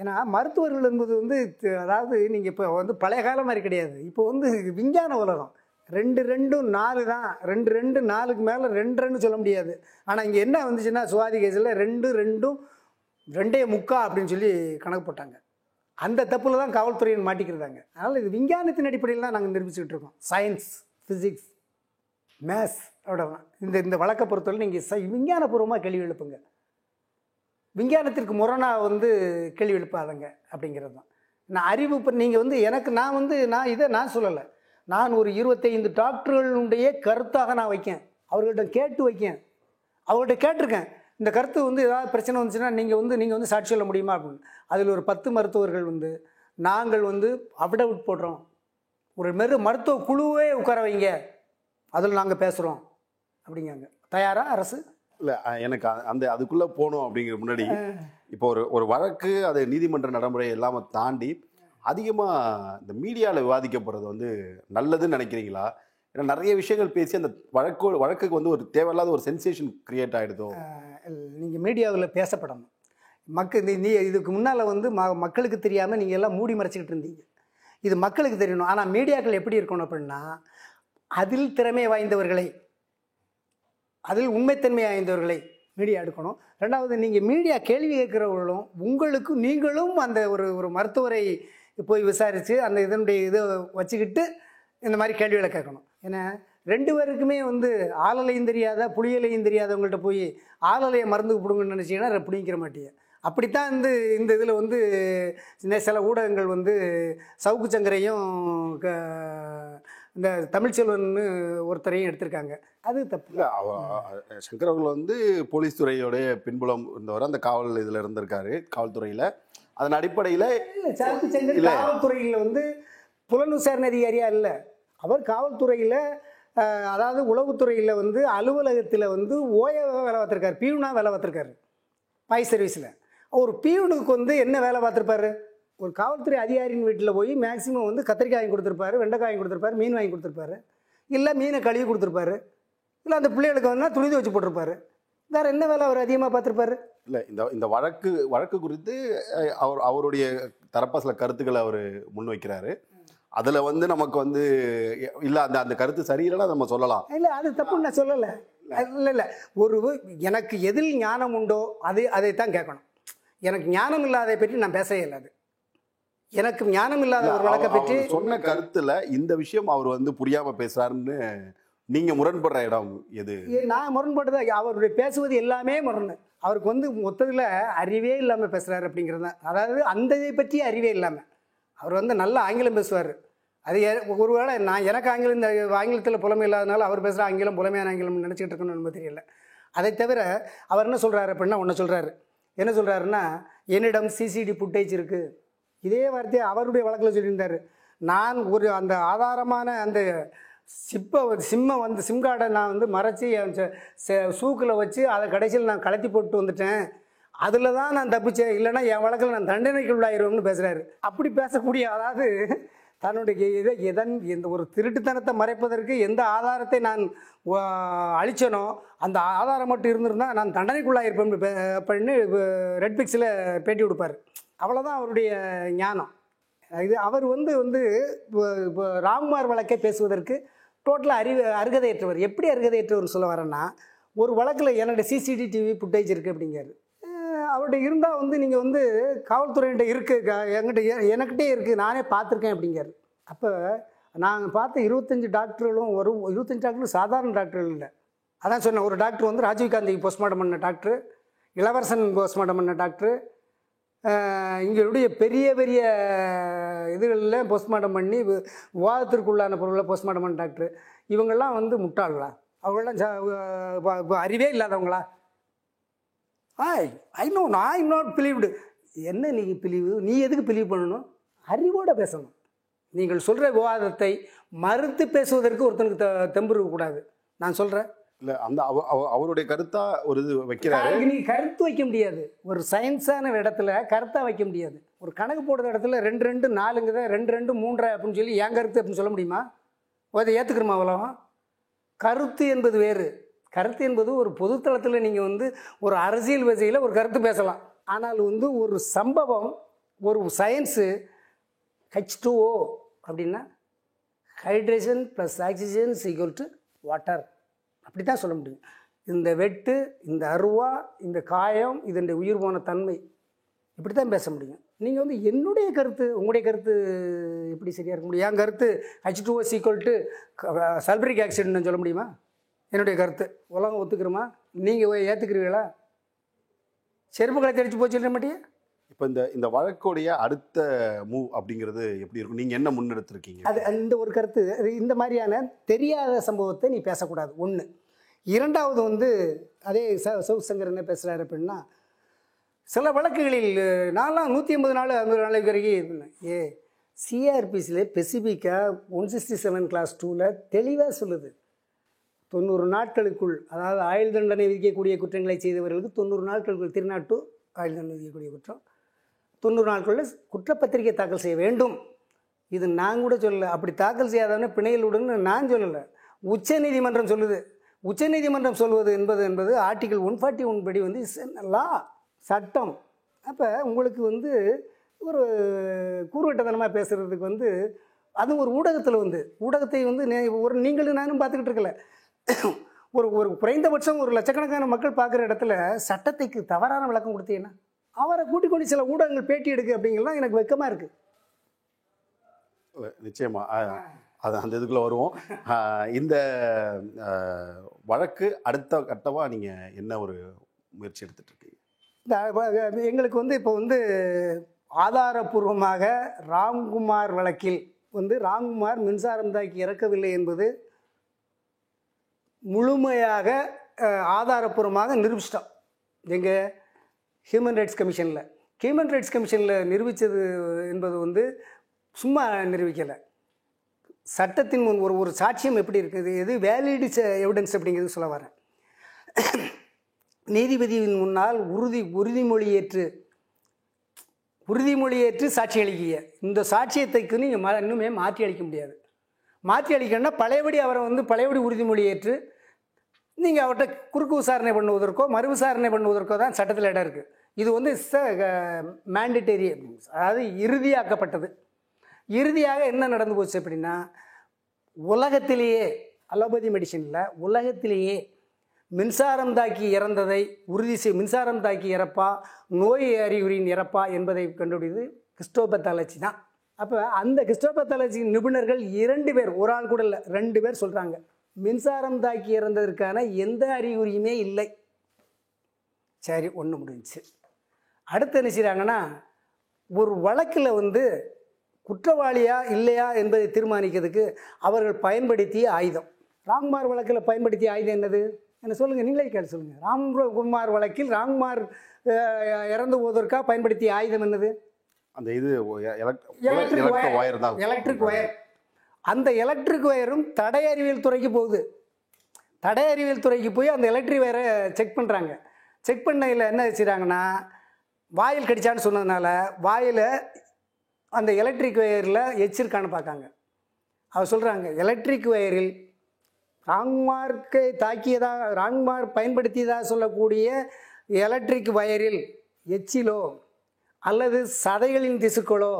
ஏன்னா மருத்துவர்கள் என்பது வந்து அதாவது நீங்கள் இப்போ வந்து பழைய காலம் மாதிரி கிடையாது. இப்போ வந்து விஞ்ஞான உலகம். ரெண்டு ரெண்டும் நாலு தான். ரெண்டு ரெண்டு நாலுக்கு மேலே ரெண்டு ரெண்டு சொல்ல முடியாது. ஆனால் இங்கே என்ன வந்துச்சுன்னா சுவாதி கேஸில் ரெண்டு ரெண்டும் ரெண்டே முக்கா அப்படின்னு சொல்லி கணக்கு போட்டாங்க. அந்த தப்பில் தான் காவல்துறையின் மாட்டிக்கிறதாங்க. அதனால் இது விஞ்ஞானத்தின் அடிப்படையில் தான் நாங்கள் நிரூபிச்சுக்கிட்டு இருக்கோம். சயின்ஸ் ஃபிசிக்ஸ் மேத்ஸ் அவ்வளோதான் இந்த இந்த வழக்கை பொறுத்தவரை நீங்கள் ச விஞ்ஞானபூர்வமாக கேள்வி எழுப்புங்க. விஞ்ஞானத்திற்கு முரணாக வந்து கேள்வி எழுப்பாதங்க அப்படிங்கிறது தான். நான் அறிவு இப்போ நீங்கள் வந்து எனக்கு நான் வந்து நான் இதை நான் சொல்லலை. நான் ஒரு இருபத்தைந்து டாக்டர்களுடைய கருத்தாக நான் வைக்கேன். அவர்கள்ட்ட கேட்டு வைக்கேன். அவர்கள்ட்ட கேட்டிருக்கேன். இந்த கருத்து வந்து ஏதாவது பிரச்சனை வந்துச்சுன்னா நீங்கள் வந்து நீங்கள் வந்து சாட்சி சொல்ல முடியுமா அப்படின்னு. அதில் ஒரு பத்து மருத்துவர்கள் வந்து நாங்கள் வந்து அவிடவுட் போடுறோம். ஒரு மெரு மருத்துவ குழுவே உட்கார வைங்க. அதில் நாங்கள் பேசுகிறோம் அப்படிங்காங்க தயாரா அரசு? இல்லை எனக்கு அந்த அதுக்குள்ளே போகணும் அப்படிங்கிற முன்னாடி இப்போ ஒரு ஒரு வழக்கு அது நீதிமன்ற நடைமுறை எல்லாம தாண்டி அதிகமாக இந்த மீடியாவில் விவாதிக்கப்படுறது வந்து நல்லதுன்னு நினைக்கிறீங்களா? ஏன்னா நிறைய விஷயங்கள் பேசி அந்த வழக்கு வழக்குக்கு வந்து ஒரு தேவையில்லாத ஒரு சென்சேஷன் கிரியேட் ஆகிடுதோ நீங்கள் மீடியாவில் பேசப்படணும். மக்கள் நீ இதுக்கு முன்னால் வந்து ம மக்களுக்கு தெரியாமல் நீங்கள் எல்லாம் மூடி மறைச்சிக்கிட்டு இருந்தீங்க. இது மக்களுக்கு தெரியணும். ஆனால் மீடியாக்கள் எப்படி இருக்கணும் அப்படின்னா அதில் திறமை வாய்ந்தவர்களை. அதில் உண்மைத்தன்மை ஆய்ந்தவர்களை மீடியா எடுக்கணும். ரெண்டாவது நீங்கள் மீடியா கேள்வி கேட்குறவர்களும் உங்களுக்கு நீங்களும் அந்த ஒரு ஒரு மருத்துவரை போய் விசாரித்து அந்த இதனுடைய இதை வச்சுக்கிட்டு இந்த மாதிரி கேள்விகளை கேட்கணும். ஏன்னா ரெண்டு பேருக்குமே வந்து ஆளலையும் தெரியாத புளியலையும் தெரியாதவங்கள்ட்ட போய் ஆளலையை மருந்து பிடுங்கன்னு நினச்சிங்கன்னா பிடிங்கிற மாட்டீங்க அப்படித்தான் வந்து இந்த இதில் வந்து சில ஊடகங்கள் வந்து சவுக்கு சங்கரையும் க- இந்த தமிழ்ச்செல்வன்னு ஒருத்தரையும் எடுத்திருக்காங்க. அது தப்பு. இல்லை சங்கர் அவர்கள் வந்து போலீஸ் துறையோடைய பின்புலம் இருந்தவர் அந்த காவல் இதில் இருந்திருக்காரு காவல்துறையில். அதன் அடிப்படையில். காவல்துறையில் வந்து புலன் விசாரணை அதிகாரியா இல்லை. அவர் காவல்துறையில் அதாவது உளவுத்துறையில் வந்து அலுவலகத்தில் வந்து ஓய வேலை பார்த்துருக்காரு பியூனா வேலை பார்த்துருக்காரு. பாய் சர்வீஸில். ஒரு பியூனுக்கு வந்து என்ன வேலை பார்த்துருப்பாரு? ஒரு காவல்துறை அதிகாரியின் வீட்டில் போய் மேக்ஸிமம் வந்து கத்திரிக்காய் வாங்கி கொடுத்துருப்பாரு வெண்டைக்காய் வாங்கி கொடுத்துருப்பாரு மீன் வாங்கி கொடுத்துருப்பாரு. இல்லை மீனை கழுவி கொடுத்துருப்பாரு. இல்லை அந்த பிள்ளைகளுக்கு வந்தால் துணி துவச்சி போட்டிருப்பாரு. வேறு என்ன வேலை அவர் அதிகமாக பார்த்துருப்பாரு? இல்லை இந்த இந்த வழக்கு வழக்கு குறித்து அவர் அவருடைய தரப்பா சில கருத்துக்களை அவர் முன்வைக்கிறாரு. அதில் வந்து நமக்கு வந்து இல்லை அந்த அந்த கருத்து சரியில்லைன்னா நம்ம சொல்லலாம். இல்லை அது தப்புன்னு நான் சொல்லலை. இல்லை. இல்லை ஒரு எனக்கு எதில் ஞானம் உண்டோ அது அதைத்தான் கேட்கணும். எனக்கு ஞானம் இல்லாதை பற்றி நான் பேசவே இல்லை அது. எனக்கு ஞானம் இல்லாத ஒரு வழக்கை பற்றி சொன்ன கருத்துல இந்த விஷயம் அவர் வந்து புரியாம பேசுறாருன்னு நீங்க முரண்படுற இடம் எது? நான் முரண்படுறது அவருடைய பேசுவது எல்லாமே முரண் அவருக்கு வந்து மொத்தத்தில் அறிவே இல்லாமல் பேசுகிறாரு அப்படிங்கிறது தான் அதாவது அந்த இதை பற்றி அறிவே இல்லாமல் அவர் வந்து நல்ல ஆங்கிலம் பேசுவார். அது ஒருவேளை நான் எனக்கு ஆங்கிலம் இந்த ஆங்கிலத்தில் புலமை இல்லாதனால அவர் பேசுகிற ஆங்கிலம் புலமையான ஆங்கிலம் நினச்சிட்டு இருக்கணும்னு தெரியல. அதை தவிர அவர் என்ன சொல்கிறாரு அப்படின்னா ஒன்று சொல்கிறாரு என்ன சொல்கிறாருன்னா என்னிடம் சிசிடி ஃபுட்டேஜ் இருக்குது இதே வார்த்தையை அவருடைய வழக்கில் சொல்லியிருந்தார். நான் ஒரு அந்த ஆதாரமான அந்த சிப்பை சிம்மை வந்து சிம் கார்டை நான் வந்து மறைச்சி சூக்கில் வச்சு அதை கடைசியில் நான் கலத்தி போட்டு வந்துட்டேன். அதில் தான் நான் தப்பிச்சேன். இல்லைன்னா என் வழக்கில் நான் தண்டனைக்கு உள்ளாயிருவேன்னு பேசுகிறாரு அப்படி பேசக்கூடிய அதாவது தன்னுடைய இதை எதன் எந்த ஒரு திருட்டுத்தனத்தை மறைப்பதற்கு எந்த ஆதாரத்தை நான் அழிச்சனோ அந்த ஆதாரம் மட்டும் இருந்திருந்தால் நான் தண்டனைக்குள்ளாயிருப்பேன் அப்படின்னு ரெட் பிக்ஸில் பேட்டி கொடுப்பார். அவ்வளோதான் அவருடைய ஞானம். இது அவர் வந்து வந்து இப்போ- ராம்குமார் வழக்கை பேசுவதற்கு டோட்டலாக அறிவு அருகதையற்றவர். எப்படி அருகதையற்றவர் சொல்ல வரேன்னா ஒரு வழக்கில் என்னுடைய சிசிடி டிவி ஃபுட்டேஜ் இருக்குது அப்படிங்காரு அவர்கிட்ட இருந்தால் வந்து நீங்கள் வந்து காவல்துறையிட்ட இருக்குது என்கிட்ட எனக்கிட்டே இருக்குது நானே பார்த்துருக்கேன் அப்படிங்காரு அப்போ நாங்கள் பார்த்த இருபத்தஞ்சி டாக்டர்களும் ஒரு இருபத்தஞ்சி டாக்டரும் சாதாரண டாக்டர்கள் இல்லை. அதான் சொன்னேன் ஒரு டாக்டர் வந்து ராஜீவ்காந்தி போஸ்ட்மார்ட்டம் பண்ண டாக்டர் இளவரசன் போஸ்ட்மார்ட்டம் பண்ண டாக்டர் இங்களுடைய பெரிய பெரிய இதுகளில் போஸ்ட்மார்ட்டம் பண்ணி விவாதத்திற்குள்ளான பொருளை போஸ்ட்மார்ட்டம் பண்ண டாக்டர் இவங்கெல்லாம் வந்து முட்டாளா அவங்களாம் அறிவே இல்லாதவங்களா? I I know I not believed என்ன நீ பிலீவு நீ எதுக்கு பிலீவ் பண்ணணும்? அறிவோடு பேசணும். நீங்கள் சொல்கிற விவாதத்தை மறுத்து பேசுவதற்கு ஒருத்தனுக்கு த தெம்பு இருக்கக்கூடாது. நான் சொல்கிறேன் இல்லை அந்த அவ- அவ- அவருடைய கருத்தா ஒரு இது வைக்கிறாரு. நீ கருத்து வைக்க முடியாது. ஒரு சயின்ஸான இடத்துல கருத்தா வைக்க முடியாது. ஒரு கணக்கு போடுற இடத்துல ரெண்டு ரெண்டு நாலுங்குத ரெண்டு ரெண்டு மூன்றரை அப்படின்னு சொல்லி என் கருத்து அப்படின்னு சொல்ல முடியுமா? அதை ஏற்றுக்கிறோமா அவ்வளோ கருத்து என்பது வேறு. கருத்து என்பது ஒரு பொதுத்தளத்தில் நீங்கள் வந்து ஒரு அரசியல் வசையில் ஒரு கருத்து பேசலாம். ஆனால் வந்து ஒரு சம்பவம் ஒரு சயின்ஸு ஹெச் டூஓ அப்படின்னா hydrogen plus oxygen equal to water அப்படி தான் சொல்ல முடியும். இந்த வெட்டு இந்த அருவா இந்த காயம் இதனுடைய உயிர் போன தன்மை இப்படி தான் பேச முடியும். நீங்கள் வந்து என்னுடைய கருத்து உங்களுடைய கருத்து எப்படி சரியாக இருக்க முடியும்? என் கருத்து H two equal to sulphuric ஆக்சிடென்ட்னு சொல்ல முடியுமா? என்னுடைய கருத்து. உலகம் ஒத்துக்கிறோமா? நீங்கள் ஏற்றுக்கிறீங்களா செருப்பு கலை தெரிச்சு போச்சு சொல்ல மாட்டியா? இப்போ இந்த இந்த வழக்குடைய அடுத்த மூவ் அப்படிங்கிறது எப்படி இருக்கும்? நீங்கள் என்ன முன்னெடுத்திருக்கீங்க? அது இந்த ஒரு கருத்து. அது இந்த மாதிரியான தெரியாத சம்பவத்தை நீ பேசக்கூடாது. ஒன்று இரண்டாவது வந்து அதே ச சங்கர் என்ன பேசுகிறாரு அப்படின்னா சில வழக்குகளில் நான்லாம் நூற்றி ஐம்பது நாள் ஐம்பது நாளைக்கு வரைக்கும் ஏ சிஆர்பிசியில் ஸ்பெசிஃபிக்காக ஒன் சிக்ஸ்டி செவன் கிளாஸ் டூவில் தெளிவாக சொல்லுது. தொண்ணூறு நாட்களுக்குள் அதாவது ஆயுள் தண்டனை விதிக்கக்கூடிய குற்றங்களை செய்தவர்களுக்கு தொண்ணூறு நாட்களுக்குள் திருநாட்டு ஆயுள் தண்டனை விதிக்கக்கூடிய குற்றம். தொண்ணூறு நாட்களில் குற்றப்பத்திரிகை தாக்கல் செய்ய வேண்டும். இது நான் கூட சொல்லலை. அப்படி தாக்கல் செய்யாதவன பிணையில் விடுன்னு நான் சொல்லலை. உச்சநீதிமன்றம் சொல்லுது. உச்சநீதிமன்றம் சொல்வது என்பது என்பது ஆர்டிகல் ஒன் ஃபார்ட்டி ஒன் படி வந்து லா? சட்டம். அப்போ உங்களுக்கு வந்து ஒரு கூறுவட்டத்தனமாக பேசுகிறதுக்கு வந்து அதுவும் ஒரு ஊடகத்தில் வந்து ஊடகத்தை வந்து ஒரு நீங்களும் நானும் பார்த்துக்கிட்டு இருக்கல. ஒரு ஒரு குறைந்தபட்சம் ஒரு லட்சக்கணக்கான மக்கள் பார்க்குற இடத்துல சட்டத்துக்கு தவறான விளக்கம் கொடுத்தீங்கன்னா அவரை கூட்டிக் கொண்டு சில ஊடகங்கள் பேட்டி எடுக்கு அப்படிங்கலாம் எனக்கு வெக்கமாக இருக்குது நிச்சயமா. அது அந்த இதுக்குள்ள வருவோம். இந்த வழக்கு அடுத்த கட்டமா நீங்க என்ன ஒரு முயற்சி வ- எங்களுக்கு வந்து இப்போ வந்து ஆதாரபூர்வமாக ராம்குமார் வழக்கில் வந்து ராம்குமார் மின்சாரம் தாக்கி இறக்கவில்லை என்பது முழுமையாக ஆதாரபூர்வமாக நிரூபிச்சிட்டோம். எங்கே ஹியூமன் ரைட்ஸ் கமிஷனில் ஹியூமன் ரைட்ஸ் கமிஷனில் நிரூபித்தது என்பது வந்து சும்மா நிரூபிக்கலை. சட்டத்தின் முன் ஒரு ஒரு சாட்சியம் எப்படி இருக்குது எது வேலிடு எவிடன்ஸ் அப்படிங்கிறது சொல்ல வரேன். நீதிபதியின் முன்னால் உறுதி உறுதிமொழி ஏற்று உறுதிமொழி ஏற்று சாட்சி அளிக்கிய இந்த சாட்சியத்தைக்கு நீங்கள் இன்னுமே மாற்றி அளிக்க முடியாது. மாற்றி அளிக்கணும்னா பழையபடி அவரை வந்து பழையபடி உறுதிமொழி ஏற்று நீங்கள் அவர்கிட்ட குறுக்கு விசாரணை பண்ணுவதற்கோ மறு விசாரணை பண்ணுவதற்கோ தான் சட்டத்தில் இடம் இருக்குது இது வந்து ச மேண்டிட்டரி அதாவது இறுதியாக்கப்பட்டது. இறுதியாக என்ன நடந்து போச்சு அப்படின்னா உலகத்திலேயே அலோபதி மெடிசனில் உலகத்திலேயே மின்சாரம் தாக்கி இறந்ததை உறுதி செய் மின்சாரம் தாக்கி இறப்பா நோய் அறிகுறியின் இறப்பா என்பதை கண்டுபிடித்து கிறிஸ்டோபத்தாலஜி தான். அப்போ அந்த கிறிஸ்டோபத்தாலஜி நிபுணர்கள் இரண்டு பேர் ஒரு ஆள் கூட இல்லை ரெண்டு பேர் சொல்கிறாங்க மின்சாரம் தாக்கி இறந்ததற்கான எந்த அறிகுறியுமே இல்லை. சரி ஒன்று முடிஞ்சுச்சு. அடுத்து என்ன செய்கிறாங்கன்னா ஒரு வழக்கில் வந்து குற்றவாளியா இல்லையா என்பதை தீர்மானிக்கிறதுக்கு அவர்கள் பயன்படுத்திய ஆயுதம். ராம்குமார் வழக்கில் பயன்படுத்திய ஆயுதம் என்னது? என்ன சொல்லுங்கள் நீங்களே கேட்டு சொல்லுங்கள் ராம்குமார் வழக்கில் ராம்குமார் இறந்து போவதற்காக பயன்படுத்திய ஆயுதம் என்னது? அந்த இது எலக்ட்ரிக் எலக்ட்ரிக் ஒயர் தான். எலக்ட்ரிக் ஒயர் அந்த எலக்ட்ரிக் ஒயரும் தடை அறிவியல் துறைக்கு போகுது. தடை அறிவியல் துறைக்கு போய் அந்த எலக்ட்ரிக் ஒயரை செக் பண்ணுறாங்க செக் பண்ணையில் என்ன வச்சுறாங்கன்னா வாயில் கடிச்சான்னு சொன்னதுனால வாயில் அந்த எலக்ட்ரிக் ஒயரில் எச்சிருக்கான்னு பார்க்காங்க. அவர் சொல்கிறாங்க எலக்ட்ரிக் ஒயரில் ராங்மார்க்கை தாக்கியதாக ராங்மார்க் பயன்படுத்தியதாக சொல்லக்கூடிய எலக்ட்ரிக் வயரில் எச்சிலோ அல்லது சதைகளின் திசுக்களோ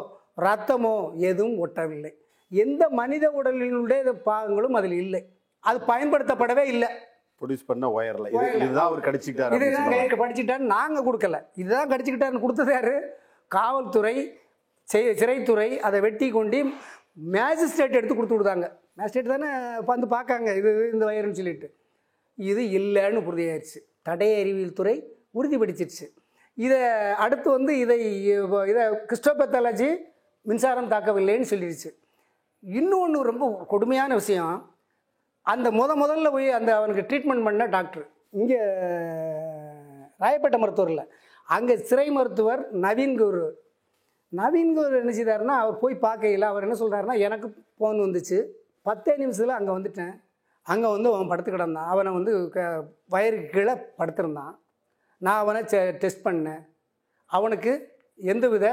ரத்தமோ எதுவும் ஒட்டவில்லை. எந்த மனித உடலினுடைய பாகங்களும் அதில் இல்லை. அது பயன்படுத்தப்படவே இல்லை. ப்ரொடியூஸ் பண்ண ஒயர்ல. இது இதுதான் அவர் கடிச்சிட்டாரு அப்படின்னு இதுதான் படிச்சுட்டான்னு நாங்கள் கொடுக்கல. இதுதான் கடிச்சுக்கிட்டாருன்னு கொடுத்தது யாரு? காவல்துறை சிறைத்துறை அதை வெட்டி கொண்டு மேஜிஸ்ட்ரேட் எடுத்து கொடுத்து விடுதாங்க. மேஜிஸ்ட்ரேட் தானே வந்து பார்க்காங்க இது இந்த வயருன்னு சொல்லிட்டு. இது இல்லைன்னு உறுதியாயிருச்சு. தடய அறிவியல் துறை உறுதிப்படுத்திடுச்சு இதை அடுத்து வந்து இதை இதை கிறிஸ்டோபத்தாலஜி மின்சாரம் தாக்கவில்லைன்னு சொல்லிடுச்சு இன்னொன்று ரொம்ப கொடுமையான விஷயம். அந்த முத முதல்ல போய் அந்த அவனுக்கு ட்ரீட்மெண்ட் பண்ண டாக்டர் இங்கே ராயப்பேட்டை மருத்துவரில். அங்கே சிறை மருத்துவர் நவீன் குரு. நவீன் குரு என்ன செய்தாருன்னா அவர் போய் பார்க்கையில் அவர் என்ன சொல்கிறாருன்னா எனக்கு ஃபோன் வந்துச்சு. பத்தே நிமிஷத்தில் அங்கே வந்துட்டேன். அங்கே வந்து அவன் படுத்து கிடந்தான் அவனை வந்து க வயருக்கு கீழே படுத்திருந்தான். நான் அவனை டெஸ்ட் பண்ணேன். அவனுக்கு எந்தவித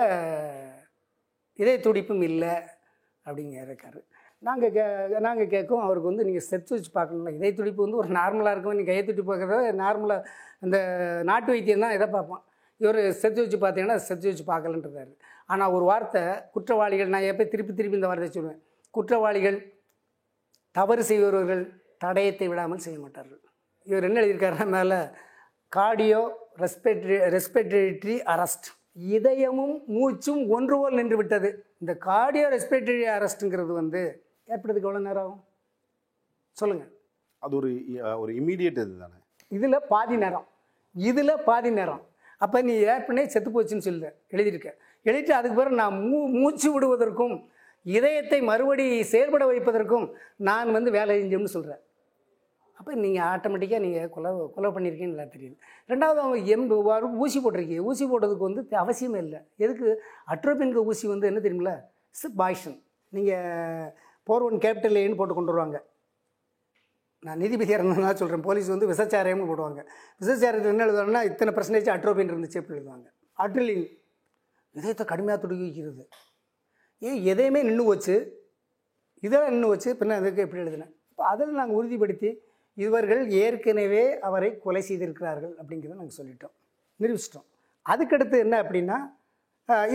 இதய துடிப்பும் இல்லை. அப்படிங்க இருக்காரு நாங்கள் கே நாங்கள் கேட்கும் அவருக்கு வந்து நீங்கள் ஸ்டெப்ஸ் வச்சு பார்க்கணும்ல இதய துடிப்பு வந்து ஒரு நார்மலாக இருக்கும். நீங்கள் கையை துடிப்பு பார்க்குறத நார்மலாக இந்த நாட்டு வைத்தியம் தான் இதை பார்ப்போம் இவர் செத்து வச்சு பார்த்தீங்கன்னா செத்து வச்சு பார்க்கலன்றாரு ஆனால் ஒரு வார்த்தை குற்றவாளிகள் நான் எப்போ திருப்பி திருப்பி இந்த வார்த்தை சொல்லுவேன். குற்றவாளிகள் தவறு செய்பவர்கள் தடயத்தை விடாமல் செய்ய மாட்டார்கள். இவர் என்ன எழுதியிருக்காருன்னா மேலே கார்டியோ ரெஸ்பெட்ரி ரெஸ்பெக்டரி அரஸ்ட் இதயமும் மூச்சும் ஒன்று போல் நின்று விட்டது இந்த கார்டியோ ரெஸ்பெக்டரி அரெஸ்ட்டுங்கிறது வந்து ஏற்படுறதுக்கு எவ்வளோ நேரம் ஆகும்? சொல்லுங்கள் அது ஒரு ஒரு இமீடியட் இது தானே இதில் பாதி நேரம். இதில் பாதி நேரம். அப்போ நீ ஏற்கனவே செத்து போச்சுன்னு சொல்ல எழுதியிருக்க. எழுதிட்டு அதுக்கு பிறகு நான் மூ மூச்சு விடுவதற்கும் இதயத்தை மறுபடி செயல்பட வைப்பதற்கும் நான் வந்து வேலை செஞ்சோம்னு சொல்கிறேன் அப்போ நீங்கள் ஆட்டோமேட்டிக்காக நீங்கள் கொலை கொலை பண்ணியிருக்கீங்கன்னு நல்லா தெரியுது. ரெண்டாவது அவங்க எம் வரு- ஊசி போட்டிருக்கீங்க. ஊசி போடுறதுக்கு வந்து அவசியமே இல்லை. எதுக்கு? அட்ரோபின்க்கு ஊசி வந்து என்ன தெரியுமில்ல? சி பாய்ஷன் நீங்கள் போர் ஒன் கேபிட்டல் ஏன்னு போட்டு கொண்டு வருவாங்க. நான் நீதிபதியாக இருந்ததுனால சொல்கிறேன் போலீஸ் வந்து விசச்சாரியம்னு போடுவாங்க. விசச்சாரியத்தில் என்ன எழுதுவாங்கன்னா இத்தனை பர்சன்டேஜ் அட்ரோபின் இருந்துச்சு எப்படி எழுதுவாங்க. அட்ரிலின். இதயத்தை கடுமையாக துடுக்கி வைக்கிறது. ஏன் எதையுமே நின்று வச்சு இதெல்லாம் நின்று வச்சு பின்ன அதுக்கு எப்படி எழுதினேன்? இப்போ அதில் நாங்கள் உறுதிப்படுத்தி இவர்கள் ஏற்கனவே அவரை கொலை செய்திருக்கிறார்கள் அப்படிங்கிறத நாங்கள் சொல்லிட்டோம். நிரூபிச்சிட்டோம். அதுக்கடுத்து என்ன அப்படின்னா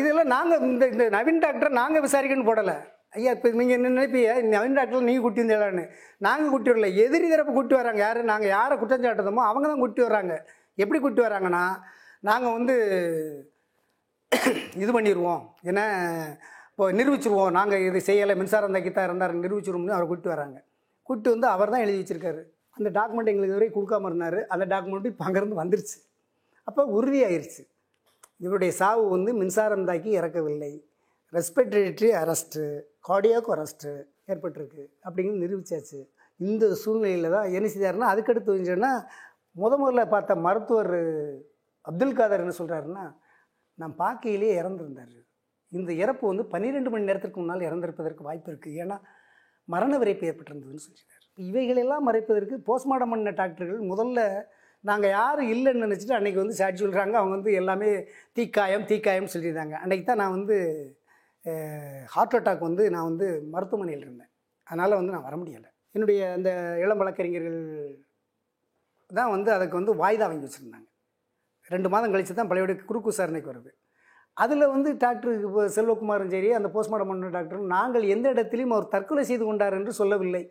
இதெல்லாம் நாங்கள் இந்த இந்த நவீன் டாக்டரை நாங்கள் விசாரிக்கணும்னு போடலை. ஐயா இப்போ நீங்கள் என்ன நினைப்பீங்க? நவீன் டாக்டர் நீங்கள் கூட்டி வந்தீங்களான்னு நாங்கள் கூட்டி வரல. எதிரி தரப்பு கூட்டி வராங்க. யார்? நாங்கள் யாரை குற்றம் சாட்டுதோமோ அவங்க தான் கூட்டி வராங்க எப்படி கூட்டி வராங்கன்னா நாங்கள் வந்து இது பண்ணிடுவோம் ஏன்னா இப்போ நிரூபிச்சிருவோம். நாங்கள் இது செய்யலை. மின்சாரம் தக்கித்தான் இருந்தார். நிரூபிச்சிருவோம்னு அவரை கூட்டி வராங்க கூட்டி வந்து அவர் தான் எழுதி வச்சிருக்காரு. அந்த டாக்குமெண்ட் எங்களுக்கு இதுவரை கொடுக்காம இருந்தார். அந்த டாக்குமெண்ட் இப்போ அங்கேருந்து வந்துருச்சு. அப்போ உறுதியாயிருச்சு. இவருடைய சாவு வந்து மின்சாரம் தாக்கி இறக்கவில்லை. ரெஸ்பிரேட்டரி அரெஸ்ட்டு கார்டியாக் அரெஸ்ட்டு ஏற்பட்டிருக்கு அப்படிங்கிறது நிரூபிச்சாச்சு. இந்த சூழ்நிலையில் தான் என்ன செய்தாருன்னா அதுக்கடுத்து வந்துச்சுன்னா முத முதல்ல பார்த்த மருத்துவர் அப்துல் காதர் என்ன சொல்கிறாருன்னா நான் பார்க்கையிலே இறந்துருந்தார். இந்த இறப்பு வந்து பன்னிரெண்டு மணி நேரத்திற்கு முன்னால் இறந்திருப்பதற்கு வாய்ப்பு இருக்குது ஏன்னா மரண விரைப்பு ஏற்பட்டிருந்ததுன்னு சொல்லியிருக்காரு இவைகளெல்லாம் மறைப்பதற்கு போஸ்ட்மார்ட்டம் பண்ண டாக்டர்கள் முதல்ல நாங்கள் யாரும் இல்லைன்னு நினச்சிட்டு அன்றைக்கி வந்து சாட்சி சொல்கிறாங்க அவங்க வந்து எல்லாமே தீக்காயம் தீக்காயம் சொல்லியிருந்தாங்க. அன்றைக்கி தான் நான் வந்து ஹார்ட் அட்டாக் வந்து நான் வந்து மருத்துவமனையில் இருந்தேன். அதனால் வந்து நான் வர முடியலை. என்னுடைய அந்த இளம் வழக்கறிஞர்கள் தான் வந்து அதுக்கு வந்து வாய்தா வாங்கி வச்சுருந்தாங்க. ரெண்டு மாதம் கழித்து தான் பழையபடி குறுக்கு விசாரணைக்கு வருது அதில் வந்து டாக்டர் இப்போ செல்வகுமாரும் சரி அந்த போஸ்ட்மார்ட்டம் பண்ண டாக்டரும் நாங்கள் எந்த இடத்திலையும் அவர் தற்கொலை செய்து கொண்டார் என்று சொல்லவில்லை.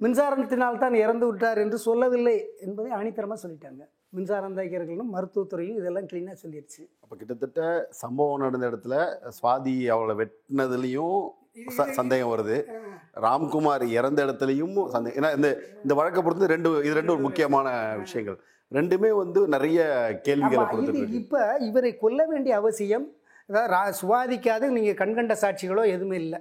மின்சாரத்தினால் தான் இறந்து விட்டார் என்று சொல்லவில்லை என்பதை ஆணித்தரமாக சொல்லிட்டாங்க. மின்சாரம் தாக்கிறர்களும் மருத்துவத்துறையும் இதெல்லாம் க்ளீனாக சொல்லிடுச்சு அப்போ கிட்டத்தட்ட சம்பவம் நடந்த இடத்துல சுவாதி அவளை வெட்டினதுலேயும் ச- சந்தேகம் வருது. ராம்குமார் இறந்த இடத்துலையும் சந்தேகம் ஏன்னா இந்த இந்த வழக்கை பொறுத்து ரெண்டு இது ரெண்டு ஒரு முக்கியமான விஷயங்கள். ரெண்டுமே வந்து நிறைய கேள்விகளை இருக்கு. இப்போ இவரை கொல்ல வேண்டிய அவசியம் சுவாதிக்காத நீங்கள் கண்கண்ட சாட்சிகளோ எதுவுமே இல்லை.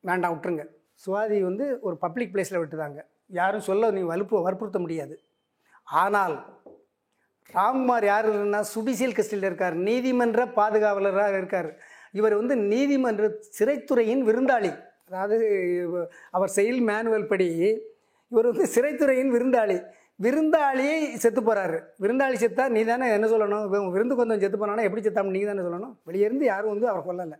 வேண்டாம் விட்டுருங்க. சுவாதி வந்து ஒரு பப்ளிக் பிளேஸில் விட்டுதாங்க. யாரும் சொல்ல நீ வலுப்பு வற்புறுத்த முடியாது. ஆனால் ராம்குமார் யார் இல்லைன்னா சுடிசியல் கஸ்டியில் இருக்கார். நீதிமன்ற பாதுகாவலராக இருக்கார். இவர் வந்து நீதிமன்ற சிறைத்துறையின் விருந்தாளி. அதாவது அவர் செயல் மேனுவல் படி இவர் வந்து சிறைத்துறையின் விருந்தாளி. விருந்தாளியே செத்து போகிறாரு விருந்தாளி செத்தா நீ தானே என்ன சொல்லணும்? விருந்து கொஞ்சம் செத்து போனானா எப்படி செத்தாமல் நீங்கள் தானே சொல்லணும்? வெளியே இருந்து யாரும் வந்து அவர் கொல்லலை.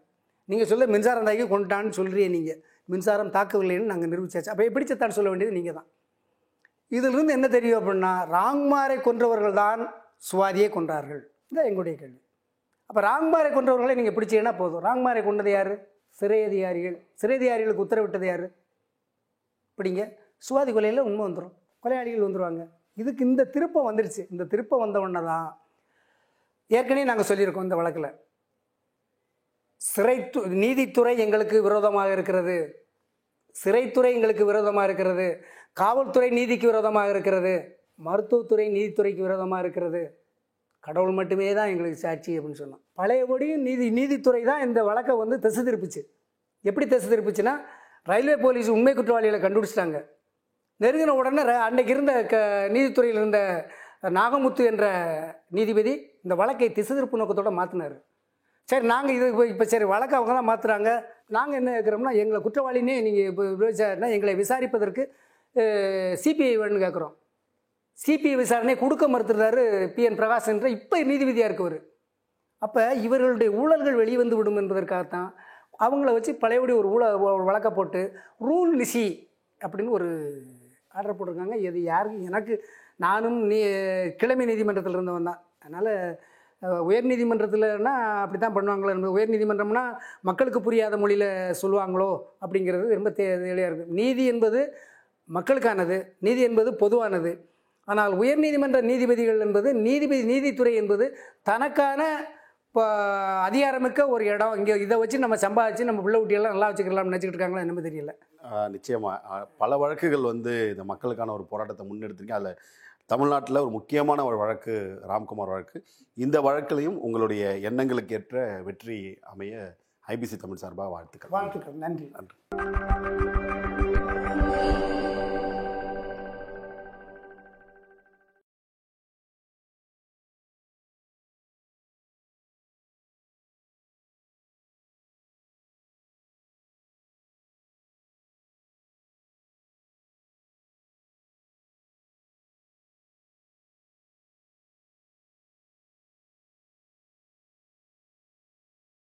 நீங்கள் சொல்ல மின்சாரம் தாக்கி கொண்டுட்டான்னு சொல்கிறீங்க நீங்கள் மின்சாரம் தாக்கவில்லைன்னு நாங்கள் நிரூபிச்சாச்சு. அப்போ எப்படி செத்தான்னு சொல்ல வேண்டியது நீங்கள் தான் இதிலிருந்து என்ன தெரியும் அப்படின்னா ராங்மாரை கொன்றவர்கள் தான் சுவாதியை கொன்றார்கள். இதுதான் எங்களுடைய கேள்வி. அப்போ ராங்மாரை கொன்றவர்களை நீங்கள் பிடிச்சீங்கன்னா போதும். ராங்மாரை கொண்டது யார்? சிறை அதிகாரிகள். சிறை அதிகாரிகளுக்கு உத்தரவிட்டது யார்? பிடிங்க. சுவாதி கொலையில் உண்மை வந்துடும் கொலையாளிகள் வந்துடுவாங்க இதுக்கு இந்த திருப்பம் வந்துருச்சு. இந்த திருப்பம் வந்த உடனே தான் ஏற்கனவே நாங்கள் சொல்லியிருக்கோம் இந்த வழக்கில். சிறைத்து நீதித்துறை எங்களுக்கு விரோதமாக இருக்கிறது. சிறைத்துறை எங்களுக்கு விரோதமாக இருக்கிறது. காவல்துறை நீதிக்கு விரோதமாக இருக்கிறது. மருத்துவத்துறை நீதித்துறைக்கு விரோதமாக இருக்கிறது. கடவுள் மட்டுமே தான் எங்களுக்கு சாட்சி அப்படின்னு சொன்னோம். பழையபடியும் நீதி நீதித்துறை தான் இந்த வழக்கை வந்து திசை திருப்பிச்சு. எப்படி திசை திருப்பிச்சுன்னா ரயில்வே போலீஸ் உண்மை குற்றவாளிகளை கண்டுபிடிச்சிட்டாங்க. நெருங்கின உடனே ர- அன்னைக்கு இருந்த க நீதித்துறையில் இருந்த நாகமுத்து என்ற நீதிபதி இந்த வழக்கை திசை திருப்பு நோக்கத்தோடு மாற்றினார் சரி நாங்கள் இது இப்போ இப்போ சரி வழக்கு அவங்க தான் மாற்றுறாங்க நாங்கள் என்ன கேட்குறோம்னா எங்களை குற்றவாளினே நீங்கள் இப்போ விசாரினா எங்களை விசாரிப்பதற்கு சிபிஐ வேணும்னு கேட்குறோம் சிபிஐ விசாரணை கொடுக்க மறுத்துறாரு பி என் பிரகாஷ் என்ற இப்போ நீதிபதியாக இருக்கவர். அப்போ இவர்களுடைய ஊழல்கள் வெளிவந்து விடும் என்பதற்காகத்தான் அவங்கள வச்சு பழையபடி ஒரு ஊழ ஒரு போட்டு ரூல் நிசி அப்படின்னு ஒரு ஆர்டர் போட்டிருக்காங்க. இது யாருக்கும் எனக்கு நானும் நீ கிழமை நீதிமன்றத்தில் இருந்தவன் தான். அதனால் உயர்நீதிமன்றத்தில்னா அப்படி தான் பண்ணுவாங்களோ என்பது உயர்நீதிமன்றம்னா மக்களுக்கு புரியாத மொழியில் சொல்லுவாங்களோ அப்படிங்கிறது ரொம்ப தே தெளிவாக இருக்குது நீதி என்பது மக்களுக்கானது நீதி என்பது பொதுவானது. ஆனால் உயர்நீதிமன்ற நீதிபதிகள் என்பது நீதிபதி நீதித்துறை என்பது தனக்கான இப்போ அதிகாரமிக்க ஒரு இடம். இங்கே இதை வச்சு நம்ம சம்பாதிச்சு நம்ம பிள்ளை ஊட்டியெல்லாம் நல்லா வச்சுக்கலாம்னு நினச்சிக்கிட்டு இருக்காங்களா என்னமே தெரியல. நிச்சயமாக பல வழக்குகள் வந்து இந்த மக்களுக்கான ஒரு போராட்டத்தை முன்னெடுத்திருக்கீங்க அதில் தமிழ்நாட்டில் ஒரு முக்கியமான ஒரு வழக்கு ராம்குமார் வழக்கு. இந்த வழக்கிலையும் உங்களுடைய எண்ணங்களுக்கு ஏற்ற வெற்றி அமைய ஐபிசி தமிழ் சார்பாக வாழ்த்துக்கள். வாழ்த்துக்கள். நன்றி. நன்றி.